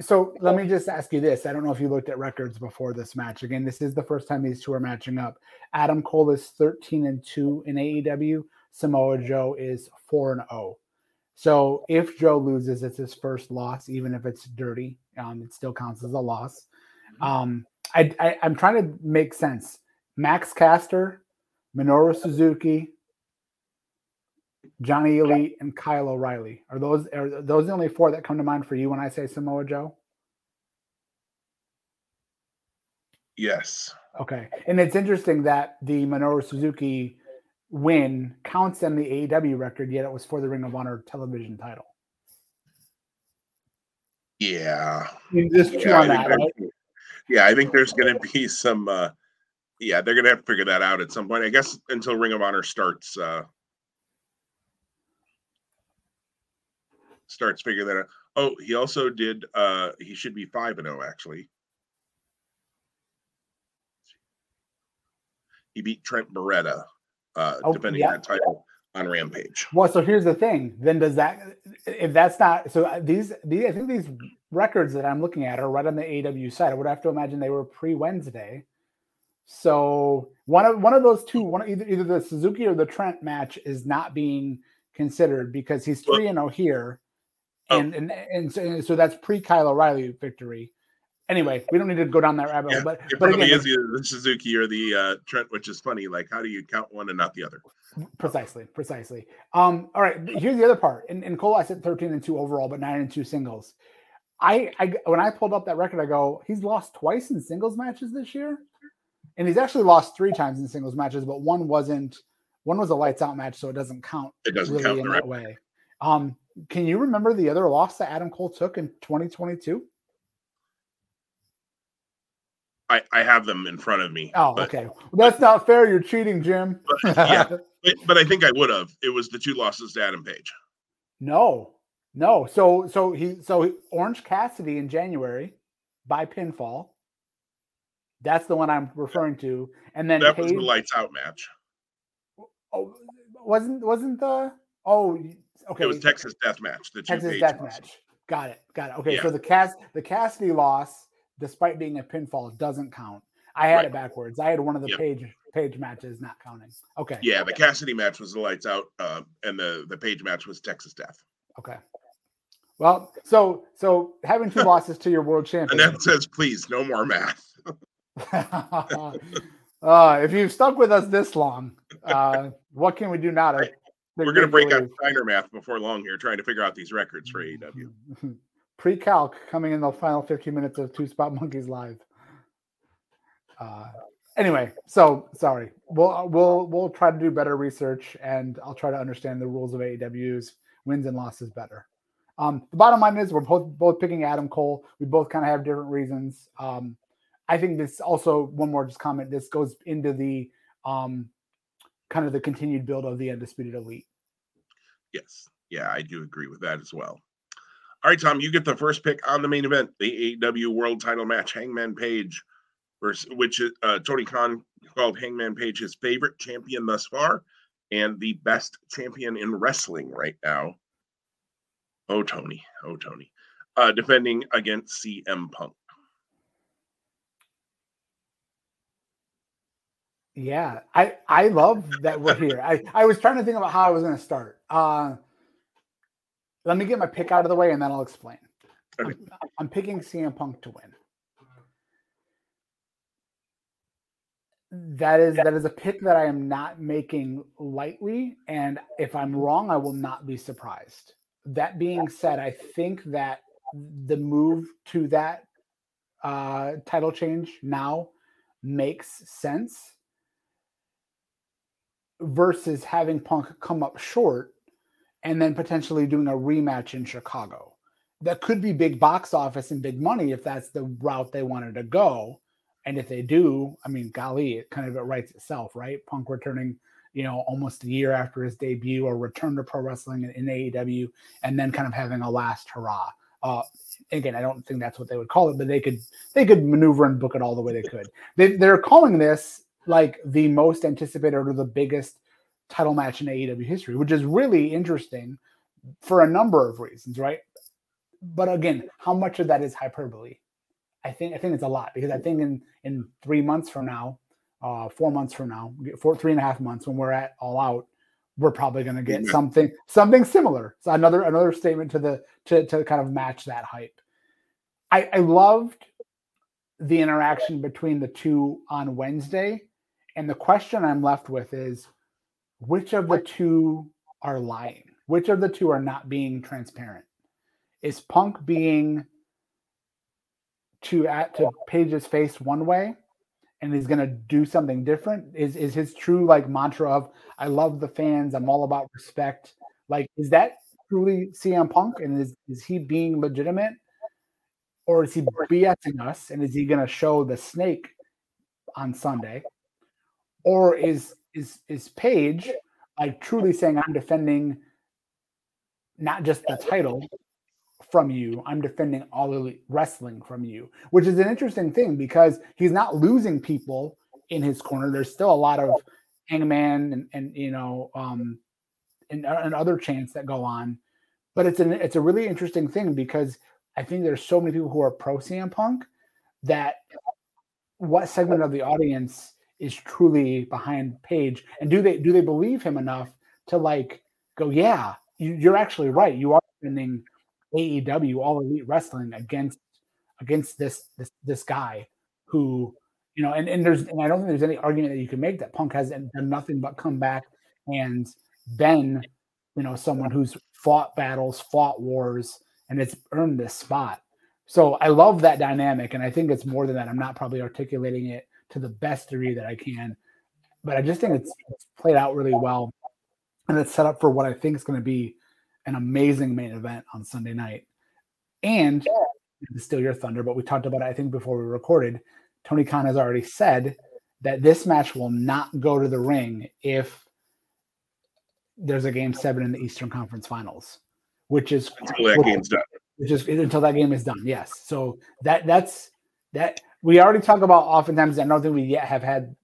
so let me just ask you this. I don't know if you looked at records before this match. Again, this is the first time these two are matching up. Adam Cole is 13 and 2 in AEW. Samoa Joe is 4 and 0. So if Joe loses, it's his first loss, even if it's dirty. Um, it still counts as a loss. Mm-hmm. Um, I, I, I'm trying to make sense. Max Caster, Minoru Suzuki, Johnny Elite, and Kyle O'Reilly. Are those are those the only four that come to mind for you when I say Samoa Joe? Yes. Okay. And it's interesting that the Minoru Suzuki win counts in the AEW record, yet it was for the Ring of Honor television title. Yeah. Just yeah, on that, right? Yeah, I think there's going to be some. Uh, yeah, they're going to have to figure that out at some point. I guess until Ring of Honor starts uh, starts figuring that out. Oh, he also did. uh He should be five and zero oh, actually. He beat Trent Beretta, uh, oh, defending yeah. that title on Rampage. Well, so here's the thing. Then does that if that's not so uh, these these I think these records that I'm looking at are right on the AW side. I would have to imagine they were pre Wednesday. So one of one of those two, one either either the Suzuki or the Trent match is not being considered because he's three and zero oh here, Oh. And, and, and so, and so that's pre Kyle O'Reilly victory. Anyway, we don't need to go down that rabbit hole. but it but probably again, is either the Suzuki or the uh, Trent, which is funny. Like, how do you count one and not the other? Precisely, precisely. Um, all right, here's the other part. In, in Cole, I said 13 and two overall, but nine and two singles. I, I when I pulled up that record, I go, he's lost twice in singles matches this year, and he's actually lost three times in singles matches, but one wasn't. One was a lights out match, so it doesn't count. It doesn't really count in that way. Um, can you remember the other loss that Adam Cole took in 2022? I, I have them in front of me. Oh, but, okay. Well, that's not fair. You're cheating, Jim. *laughs* But, yeah, *laughs* but, but I think I would have. It was the two losses to Adam Page. no, no. So so he so Orange Cassidy in January by pinfall. That's the one I'm referring to. And then That was the lights out match. oh, wasn't wasn't the oh okay It was Texas Death Match. The Texas Death. Match. Got it. Got it. Okay, Yeah. so the Cass the Cassidy loss, despite being a pinfall, doesn't count. I had Right. it backwards. I had one of the Yep. page page matches not counting. Okay. Yeah, the Cassidy match was the lights out, uh, and the the Page match was Texas Death. Okay. Well, so so having two *laughs* losses to your world And champion. then it says, "Please, no more math." *laughs* uh, if you've stuck with us this long, uh, what can we do now to? To We're gonna break out? Steiner math before long here, trying to figure out these records for AEW. *laughs* Pre-calc coming in the final 15 minutes of Two Spot Monkeys live. Uh, anyway, so sorry. We'll we'll we'll try to do better research, and I'll try to understand the rules of AEW's wins and losses better. Um, the bottom line is we're both both picking Adam Cole. We both kind of have different reasons. Um, I think this also one more just comment. This goes into the um, kind of the continued build of the undisputed elite. Yes, yeah, I do agree with that as well. All right, Tom, you get the first pick on the main event, the AEW World Title match, Hangman Page versus which uh, Tony Khan called Hangman Page his favorite champion thus far and the best champion in wrestling right now. Oh, Tony, oh, Tony, uh, defending against CM Punk. Yeah, I I love that we're here. I I was trying to think about how I was going to start. Uh, let me get my pick out of the way and then I'll explain. Okay. I'm, I'm picking CM Punk to win. That is that is a pick that I am not making lightly, and if I'm wrong, I will not be surprised. That being said, I think that the move to that uh, title change now makes sense versus having Punk come up short and then potentially doing a rematch in Chicago. That could be big box office and big money if that's the route they wanted to go. And if they do, I mean, golly, it kind of it writes itself, right? Punk returning, you know, almost a year after his debut or return to pro wrestling in, in AEW, and then kind of having a last hurrah. Uh, again, I don't think that's what they would call it, but they could they could maneuver and book it all the way they could. They, they're calling this like the most anticipated or the biggest title match in AEW history, which is really interesting for a number of reasons, right? But again, how much of that is hyperbole? I think I think it's a lot because I think in in three months from now, uh, four months from now, four three and a half months when we're at all out, we're probably going to get Yeah. something something similar. So another another statement to the to to kind of match that hype. I, I loved the interaction between the two on Wednesday, and the question I'm left with is which of the two are lying? Which of the two are not being transparent? Is Punk being to at to Page's face one way, and he's going to do something different? Is is his true like mantra of "I love the fans, I'm all about respect"? Like, is that truly CM Punk, and is is he being legitimate, or is he BSing us? And is he going to show the snake on Sunday, or is is is Page like truly saying I'm defending not just the title from you, I'm defending all elite wrestling from you, which is an interesting thing because he's not losing people in his corner. There's still a lot of hangman and, and you know um and, and other chants that go on. But it's an it's a really interesting thing because I think there's so many people who are pro CM Punk that what segment of the audience is truly behind Page, and do they do they believe him enough to like go, yeah, you, you're actually right. You are defending AEW, all elite wrestling against against this this this guy who you know, and, and there's and I don't think there's any argument that you can make that Punk has done nothing but come back and been you know someone who's fought battles, fought wars, and it's earned this spot. So I love that dynamic, and I think it's more than that. I'm not probably articulating it to the best degree that I can, but I just think it's, it's played out really well, and it's set up for what I think is going to be an amazing main event on Sunday night. And to steal your thunder, but we talked about it, I think before we recorded. Tony Khan has already said that this match will not go to the ring if there's a game seven in the Eastern Conference Finals, which is until that game's done. Which is until that game is done. Yes. So that that's that we already talk about oftentimes. I don't think we yet have had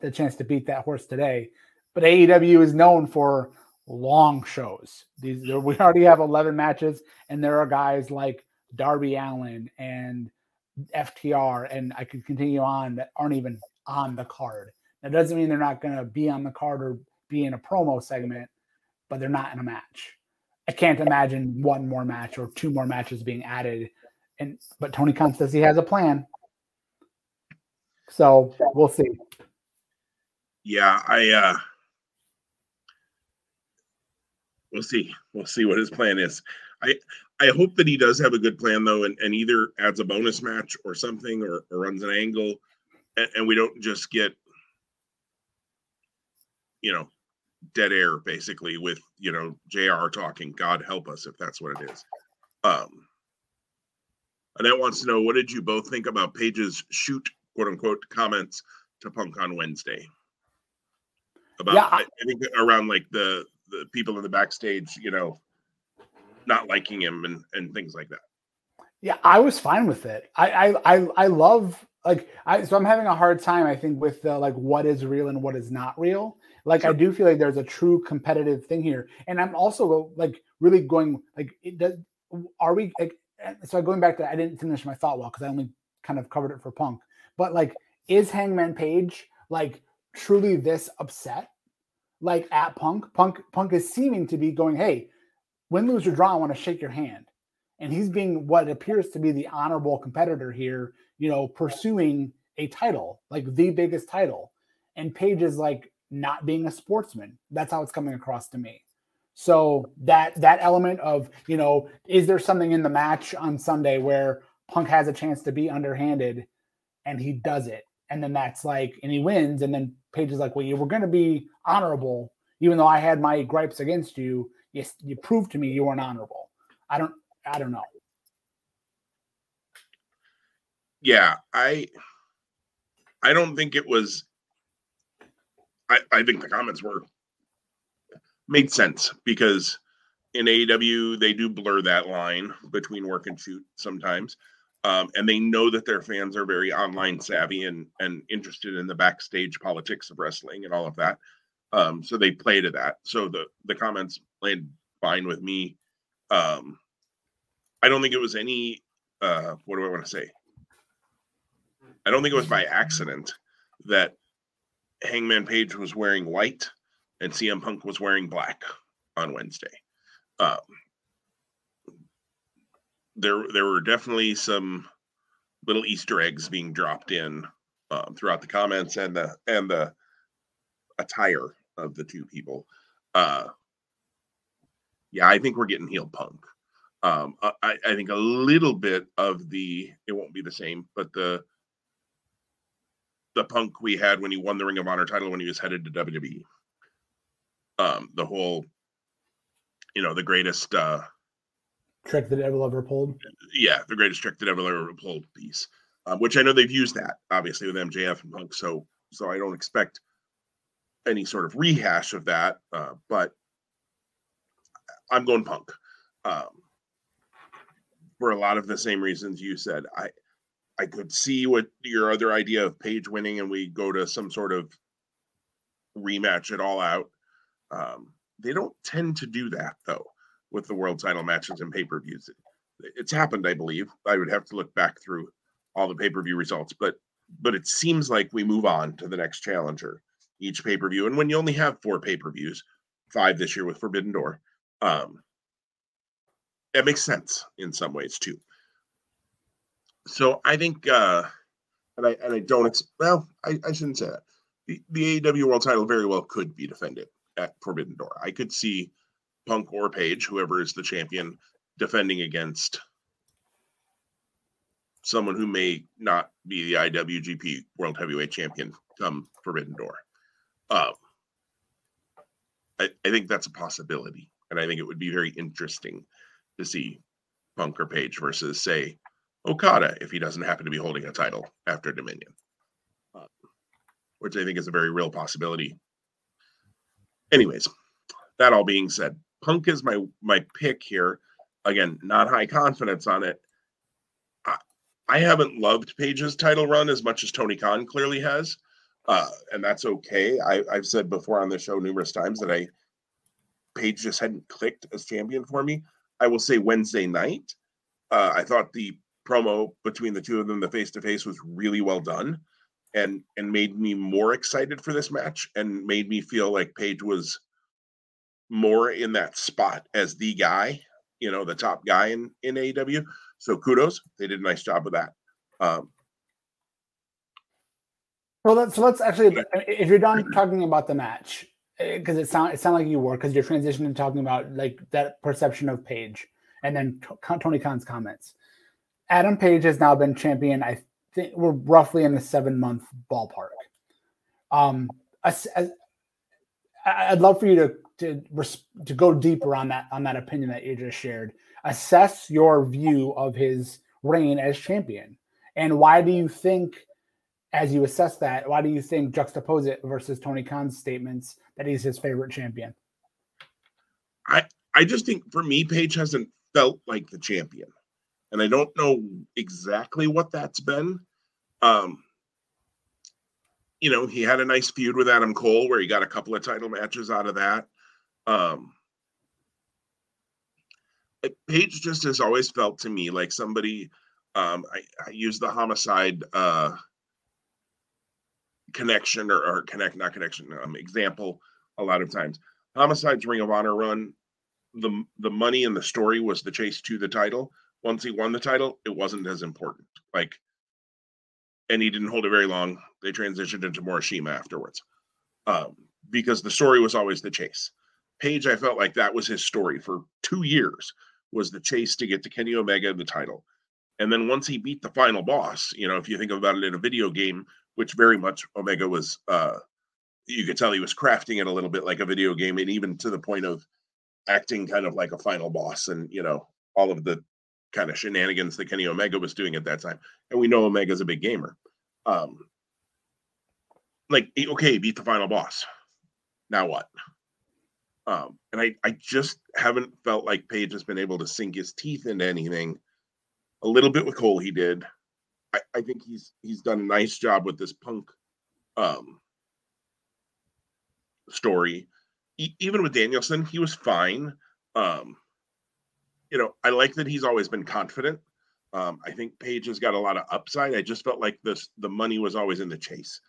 the chance to beat that horse today, but AEW is known for long shows. These we already have 11 matches, and there are guys like Darby Allin and FTR, and I could continue on that aren't even on the card. That doesn't mean they're not going to be on the card or be in a promo segment, but they're not in a match. I can't imagine one more match or two more matches being added. And but Tony Khan says he has a plan. So we'll see. Yeah, I uh we'll see. We'll see what his plan is. I I hope that he does have a good plan though, and, and either adds a bonus match or something, or, or runs an angle, and, and we don't just get you know dead air basically with you know Jr. talking. God help us if that's what it is. Um, Annette wants to know what did you both think about Page's shoot quote unquote comments to Punk on Wednesday? About yeah, I, I think around like the the people in the backstage, you know, not liking him and and things like that. Yeah, I was fine with it. I I I, I love like I so I'm having a hard time I think with the like what is real and what is not real. Like sure. I do feel like there's a true competitive thing here, and I'm also like really going like it does. Are we like eh, so going back to I didn't finish my thought well because I only kind of covered it for Punk, but like is Hangman Page like truly this upset like at Punk. Punk Punk is seeming to be going, hey, win, lose, or draw, I want to shake your hand. And he's being what appears to be the honorable competitor here, you know, pursuing a title, like the biggest title. And Page is like not being a sportsman. That's how it's coming across to me. So that that element of, you know, is there something in the match on Sunday where Punk has a chance to be underhanded and he does it? And then that's like, and he wins, and then Page is like, well, you were going to be honorable, even though I had my gripes against you. You, you proved to me you weren't honorable. I don't, I don't know. Yeah, I, I don't think it was. I, I think the comments were made sense because in AEW they do blur that line between work and shoot sometimes um, and they know that their fans are very online savvy and and interested in the backstage politics of wrestling and all of that. Um, so they play to that. So the the comments played fine with me. Um, I don't think it was any. Uh, what do I want to say? I don't think it was by accident that Hangman Page was wearing white and CM Punk was wearing black on Wednesday. Um, there there were definitely some little Easter eggs being dropped in um, throughout the comments and the and the attire of the two people. Uh, yeah, I think we're getting heel punk. Um, I, I think a little bit of the it won't be the same, but the the punk we had when he won the Ring of Honor title when he was headed to WWE. Um, the whole, you know, the greatest uh trick that ever ever pulled. Yeah, the greatest trick that ever ever pulled piece, um, which I know they've used that obviously with MJF and Punk. So so I don't expect any sort of rehash of that, uh, but I'm going Punk um, for a lot of the same reasons you said. I I could see what your other idea of Page winning and we go to some sort of rematch it all out. Um, they don't tend to do that though with the world title matches and pay per views. It's happened, I believe. I would have to look back through all the pay per view results, but but it seems like we move on to the next challenger each pay per view. And when you only have four pay per views, five this year with Forbidden Door, um, it makes sense in some ways too. So I think, uh, and I and I don't ex- well, I, I shouldn't say that. The, the AEW World Title very well could be defended at Forbidden Door. I could see Punk or Page, whoever is the champion, defending against someone who may not be the IWGP World Heavyweight Champion come Forbidden Door. Um, I, I think that's a possibility, and I think it would be very interesting to see Punk or Page versus, say, Okada if he doesn't happen to be holding a title after Dominion. which I think is a very real possibility. Anyways, that all being said, Punk is my my pick here. Again, not high confidence on it. I, haven't loved Page's title run as much as Tony Khan clearly has, uh, and that's okay. I, I've said before on the show numerous times that I Page just hadn't clicked as champion for me. I will say Wednesday night, uh, I thought the promo between the two of them, the face to face, was really well done, and and made me more excited for this match, and made me feel like Page was more in that spot as the guy, you know, the top guy in in AEW. So kudos, they did a nice job of that. Um, so let's so let's actually, if you're done talking about the match, because eh, it sound it sounded like you were because you're transitioning to talking about like that perception of Page and then Tony Khan's comments. Adam Page has now been champion. I think we're roughly in the seven month ballpark. Um, I I, would love for you to to to go deeper on that on that opinion that you just shared. Assess your view of his reign as champion, and why do you think, as you assess that, why do you think juxtapose it versus Tony Khan's statements that he's his favorite champion? I I just think for me, Page hasn't felt like the champion, and I don't know exactly what that's been. Um, you know, he had a nice feud with Adam Cole where he got a couple of title matches out of that. Um, Page just has always felt to me like somebody. Um, I, I use the homicide uh, connection or, or connect, not connection, um, example a lot of times. Homicide's Ring of Honor run, the the money and the story was the chase to the title. Once he won the title, it wasn't as important. Like, and he didn't hold it very long. They transitioned into Morishima afterwards, um, because the story was always the chase. Page, I felt like that was his story for two years was the chase to get to Kenny Omega and the title. And then once he beat the final boss, you know, if you think about it in a video game, which very much Omega was, uh, you could tell he was crafting it a little bit like a video game, and even to the point of acting kind of like a final boss, and you know, all of the kind of shenanigans that Kenny Omega was doing at that time. And we know Omega's a big gamer. Um, like, okay, beat the final boss. Now what? Um, and I, I just haven't felt like Page has been able to sink his teeth into anything. A little bit with Cole, he did. I, I think he's he's done a nice job with this punk um, story. E- even with Danielson, he was fine. Um, you know, I like that he's always been confident. Um, I think Page has got a lot of upside. I just felt like this the money was always in the chase,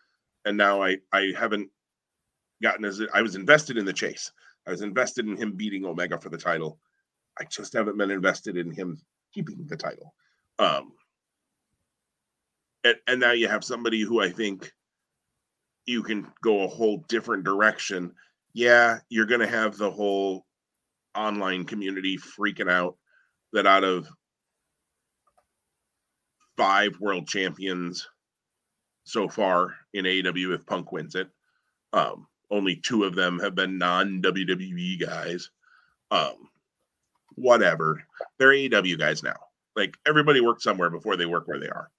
and now I I haven't gotten as I was invested in the chase. I was invested in him beating Omega for the title. I just haven't been invested in him keeping the title. Um, and, and now you have somebody who I think you can go a whole different direction. Yeah, you're going to have the whole online community freaking out that out of five world champions so far in AEW, if Punk wins it, um, only two of them have been non WWE guys. Um, whatever. They're AEW guys now. Like everybody worked somewhere before they work where they are.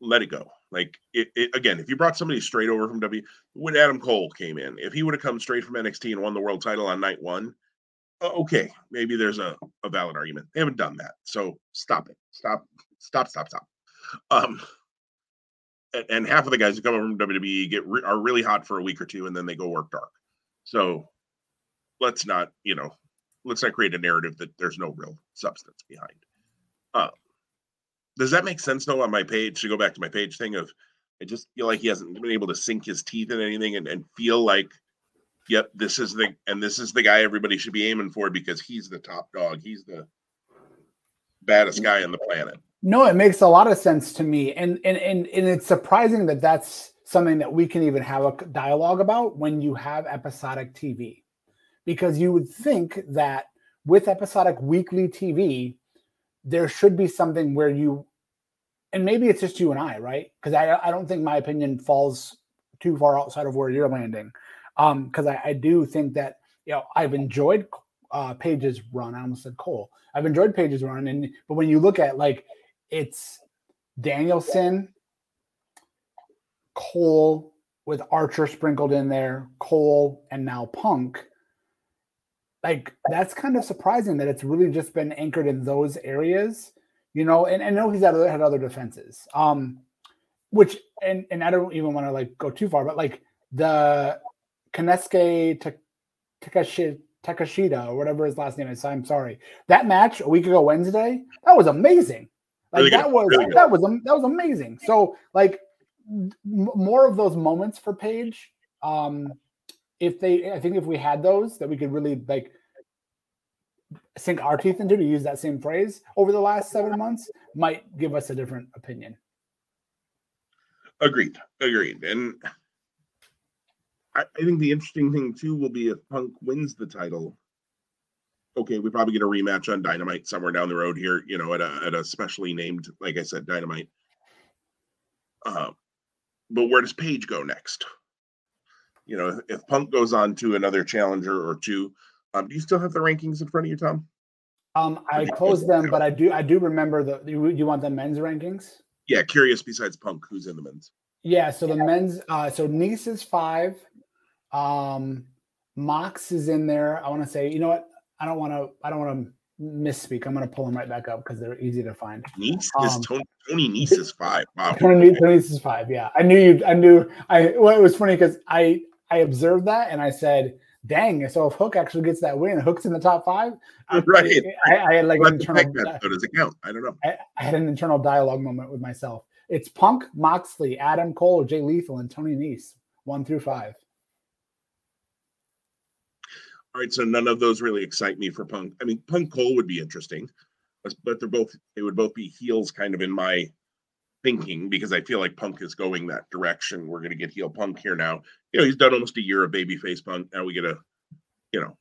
Let it go. Like it, it again, if you brought somebody straight over from W, when Adam Cole came in, if he would have come straight from NXT and won the world title on night one, okay, maybe there's a, a valid argument. They haven't done that. So stop it. Stop, stop, stop, stop. Um, and, half of the guys who come from WWE get re- are really hot for a week or two, and then they go work dark. So let's not, you know, let's not create a narrative that there's no real substance behind. Uh, does that make sense though on my page to go back to my page thing of I just feel like he hasn't been able to sink his teeth in anything and, and feel like yep, this is the and this is the guy everybody should be aiming for because he's the top dog. He's the baddest guy on the planet. No, it makes a lot of sense to me, and and and, and it's surprising that that's something that we can even have a dialogue about when you have episodic TV, because you would think that with episodic weekly TV, there should be something where you, and maybe it's just you and I, right? Because I I don't think my opinion falls too far outside of where you're landing, um, because I, I do think that you know I've enjoyed uh, Page's run. I almost said Cole. I've enjoyed Page's run, and but when you look at like it's Danielson, Cole with Archer sprinkled in there, Cole, and now Punk. Like that's kind of surprising that it's really just been anchored in those areas, you know. And I know he's had other, had other defenses, um, which and and I don't even want to like go too far, but like the Takashi Takashita or whatever his last name is. I'm sorry. That match a week ago Wednesday, that was amazing. Like really that was really that was that was amazing. So like m- more of those moments for Page. Um, if they, I think if we had those, that we could really like sink our teeth into to use that same phrase over the last seven months, might give us a different opinion. Agreed. Agreed. And I, I think the interesting thing too will be if Punk wins the title. Okay, we probably get a rematch on Dynamite somewhere down the road here, you know, at a at a specially named, like I said, Dynamite. Uh, but where does Page go next? You know, if Punk goes on to another challenger or two, um, do you still have the rankings in front of you, Tom? Um, I closed them, but I do I do remember the. You, you want the men's rankings? Yeah, curious. Besides Punk, who's in the men's? Yeah, so the men's. Uh, so Nese is five. Um, Mox is in there. I want to say, you know what? I don't want to. I don't want to misspeak. I'm going to pull them right back up because they're easy to find. Nese um, is Tony, Tony Nese is five. Wow. *laughs* Tony, Tony Nese is five. Yeah, I knew you. I knew. I. Well, it was funny because I I observed that and I said, "Dang!" So if Hook actually gets that win, Hook's in the top five. *laughs* Right. I, I, I had like an internal. That, so does it count? I don't know. I, I had an internal dialogue moment with myself. It's Punk, Moxley, Adam Cole, Jay Lethal, and Tony Nese, one through five. All right, so none of those really excite me for Punk. I mean, Punk Cole would be interesting, but they're both they would both be heels kind of in my thinking because I feel like Punk is going that direction. We're going to get heel Punk here now. You know, he's done almost a year of babyface Punk. Now we get a, you know,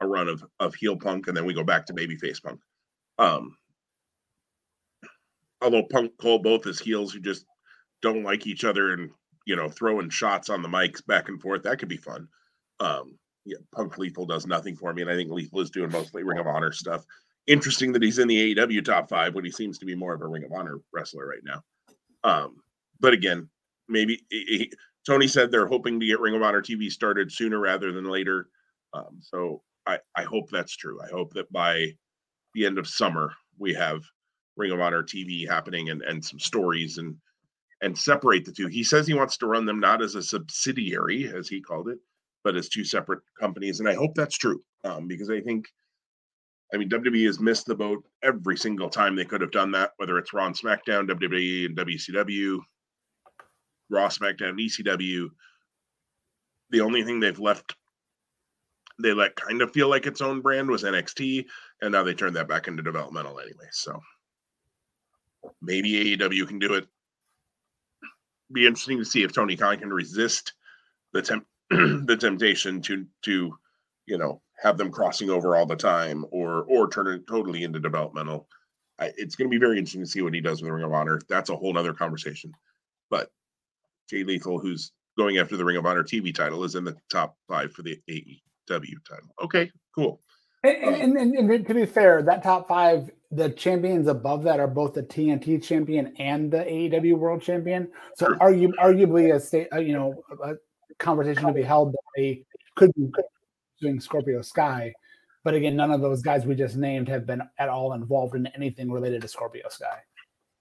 a run of of heel Punk, and then we go back to babyface Punk. Um, although Punk Cole both as heels who just don't like each other and you know throwing shots on the mics back and forth, that could be fun. Um, yeah, Punk Lethal does nothing for me, and I think Lethal is doing mostly Ring of Honor stuff. Interesting that he's in the AEW top five when he seems to be more of a Ring of Honor wrestler right now. Um, but again, maybe he, Tony said they're hoping to get Ring of Honor TV started sooner rather than later. Um, so I, I hope that's true. I hope that by the end of summer we have Ring of Honor TV happening and, and some stories and and separate the two. He says he wants to run them not as a subsidiary, as he called it, but as two separate companies. And I hope that's true um, because I think, I mean, WWE has missed the boat every single time they could have done that, whether it's Raw and SmackDown, WWE and WCW, Raw, SmackDown, ECW. The only thing they've left, they let kind of feel like its own brand was NXT, and now they turned that back into developmental anyway. So maybe AEW can do it. Be interesting to see if Tony Khan can resist the temp *clears throat* the temptation to to you know have them crossing over all the time or or turn it totally into developmental. I, it's going to be very interesting to see what he does with the Ring of Honor. That's a whole other conversation. But Jay Lethal, who's going after the Ring of Honor TV title, is in the top five for the AEW title. Okay, cool. And, and, and, and, to be fair, that top five, the champions above that are both the TNT champion and the AEW World Champion. So, sure. argue, arguably, a state, uh, you know, a, conversation to be held that they could be doing Scorpio Sky. But again, none of those guys we just named have been at all involved in anything related to Scorpio Sky.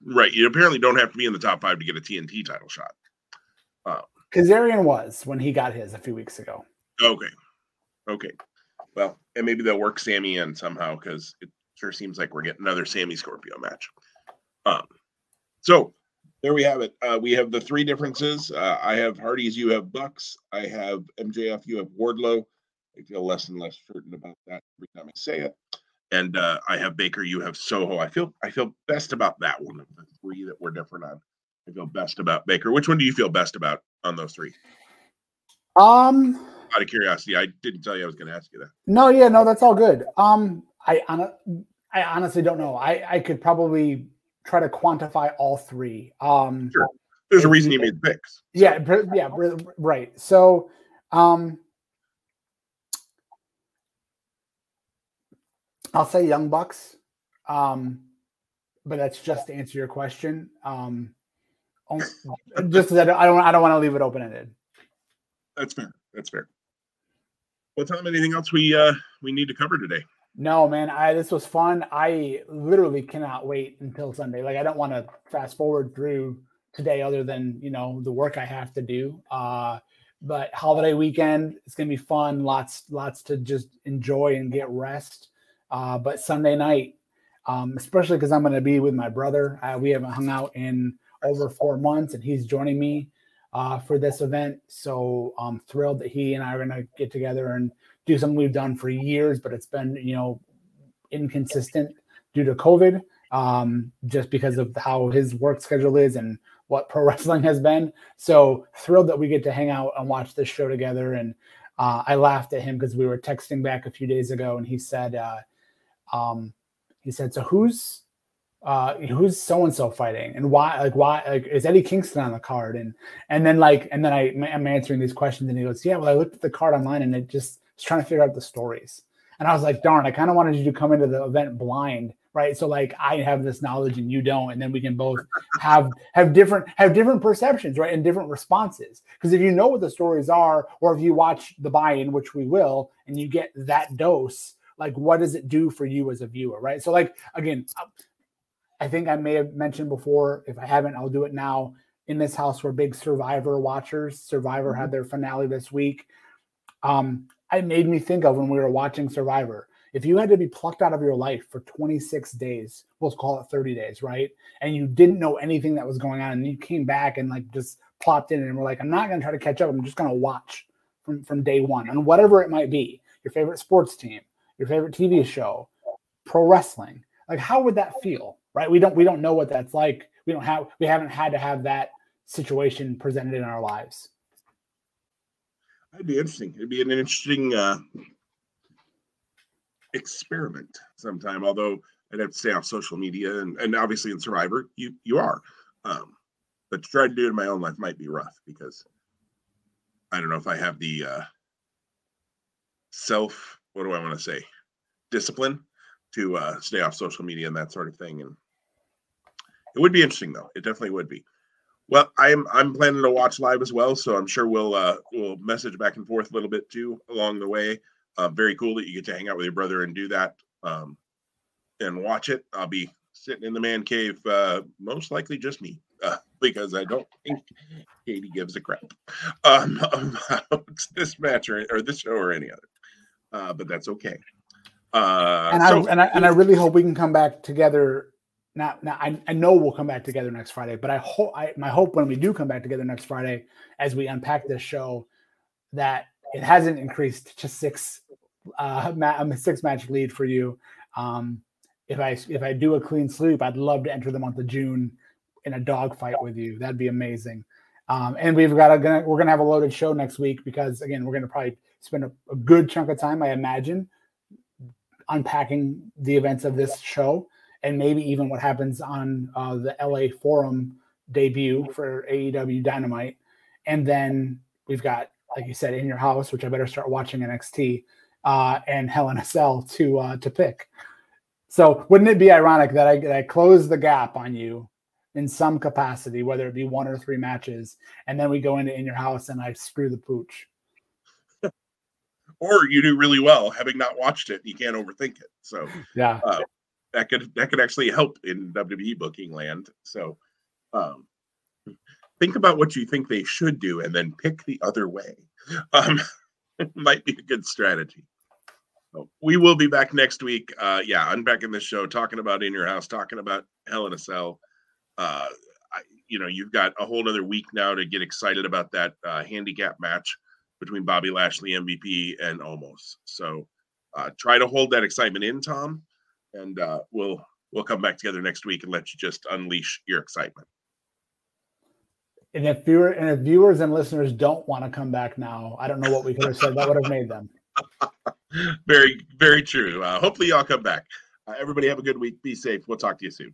Right. You apparently don't have to be in the top five to get a TNT title shot. Uh, Kazarian was when he got his a few weeks ago. Okay. Okay. Well, and maybe they'll work Sammy in somehow because it sure seems like we're getting another Sammy Scorpio match. Um, so there we have it. Uh, we have the three differences. Uh, I have Hardy's, you have Bucks. I have MJF, you have Wardlow. I feel less and less certain about that every time I say it. And uh, I have Baker, you have Soho. I feel I feel best about that one of the three that we're different on. I feel best about Baker. Which one do you feel best about on those three? Um, out of curiosity, I didn't tell you I was going to ask you that. No, yeah, no, that's all good. Um, I I honestly don't know. I I could probably try to quantify all three. Um, sure. There's a reason you made picks. Yeah, yeah, right. So, um, I'll say Young Bucks, um, but that's just to answer your question. Um, just don't, I don't, I don't want to leave it open ended. That's fair. That's fair. Well, Tom, anything else we uh we need to cover today? No, man. I this was fun. I literally cannot wait until Sunday. Like I don't want to fast forward through today other than, you know, the work I have to do. Uh but holiday weekend, it's gonna be fun. Lots, lots to just enjoy and get rest. Uh, but Sunday night, um, especially because I'm gonna be with my brother. Uh, we haven't hung out in over four months, and he's joining me uh, for this event. So I'm thrilled that he and I are gonna get together and do something we've done for years, but it's been, you know, inconsistent due to COVID, um, just because of how his work schedule is and what pro *laughs* wrestling has been. So thrilled that we get to hang out and watch this show together. And uh, I laughed at him because we were texting back a few days ago, and he said, uh, um, he said, "So who's uh, who's so and so fighting, and why? Like why? Like is Eddie Kingston on the card?" And and then like and then I am answering these questions, and he goes, "Yeah, well, I looked at the card online, and it just trying to figure out the stories." And I was like, "Darn, I kind of wanted you to come into the event blind." right? So like i have this knowledge and you don't and then we can both *laughs* have have different have different perceptions right and different responses. Because if you know what the stories are or if you watch the buy-in which we will and you get that dose like what does it do for you as a viewer right? So like again i think i may have mentioned before if i haven't i'll do it now. In this house we're big survivor watchers. Survivor had their finale this week. Um it made me think of when we were watching survivor if you had to be plucked out of your life for 26 days, we'll call it 30 days, right? And you didn't know anything that was going on, and you came back and like just plopped in and we're like, I'm not gonna try to catch up. I'm just gonna watch from from day one and whatever it might be, your favorite sports team, your favorite TV show, pro wrestling. Like, how would that feel? Right? We don't we don't know what that's like. We don't have we haven't had to have that situation presented in our lives. That'd be interesting. It'd be an interesting uh, experiment sometime. Although I'd have to stay off social media, and, and obviously in Survivor, you you are. Um, but to try to do it in my own life might be rough because I don't know if I have the uh, self. What do I want to say? Discipline to uh, stay off social media and that sort of thing. And it would be interesting, though. It definitely would be. Well, I'm I'm planning to watch live as well, so I'm sure we'll uh, we'll message back and forth a little bit too along the way. Uh, very cool that you get to hang out with your brother and do that um, and watch it. I'll be sitting in the man cave, uh, most likely just me, uh, because I don't think Katie gives a crap um, *laughs* about this match or, or this show or any other. Uh, but that's okay. Uh, and, so, I, and I and I really hope we can come back together. Now, now I, I know we'll come back together next Friday, but I hope I, my hope when we do come back together next Friday, as we unpack this show, that it hasn't increased to six uh a six match lead for you. Um, if I if I do a clean sweep, I'd love to enter the month of June in a dog fight with you. That'd be amazing. Um, and we've got a gonna, we're gonna have a loaded show next week because again we're gonna probably spend a, a good chunk of time, I imagine, unpacking the events of this show and maybe even what happens on uh, the LA Forum debut for AEW Dynamite. And then we've got like you said, in your house, which I better start watching NXT, uh, and Hell in a Cell to uh, to pick. So wouldn't it be ironic that I, that I close the gap on you in some capacity, whether it be one or three matches, and then we go into in your house and I screw the pooch? *laughs* or you do really well having not watched it. You can't overthink it. So yeah, uh, that could that could actually help in WWE booking land. So um, think about what you think they should do and then pick the other way. Um, *laughs* might be a good strategy. So we will be back next week. Uh, yeah, I'm back in the show talking about in your house, talking about Hell in a Cell. Uh, you know, you've got a whole other week now to get excited about that uh, handicap match between Bobby Lashley, MVP, and Omos. So uh, try to hold that excitement in, Tom, and uh, we'll we'll come back together next week and let you just unleash your excitement. And if viewer and if viewers and listeners don't want to come back now, I don't know what we could have said that would have made them. *laughs* very, very true. Uh, hopefully, y'all come back. Uh, everybody have a good week. Be safe. We'll talk to you soon.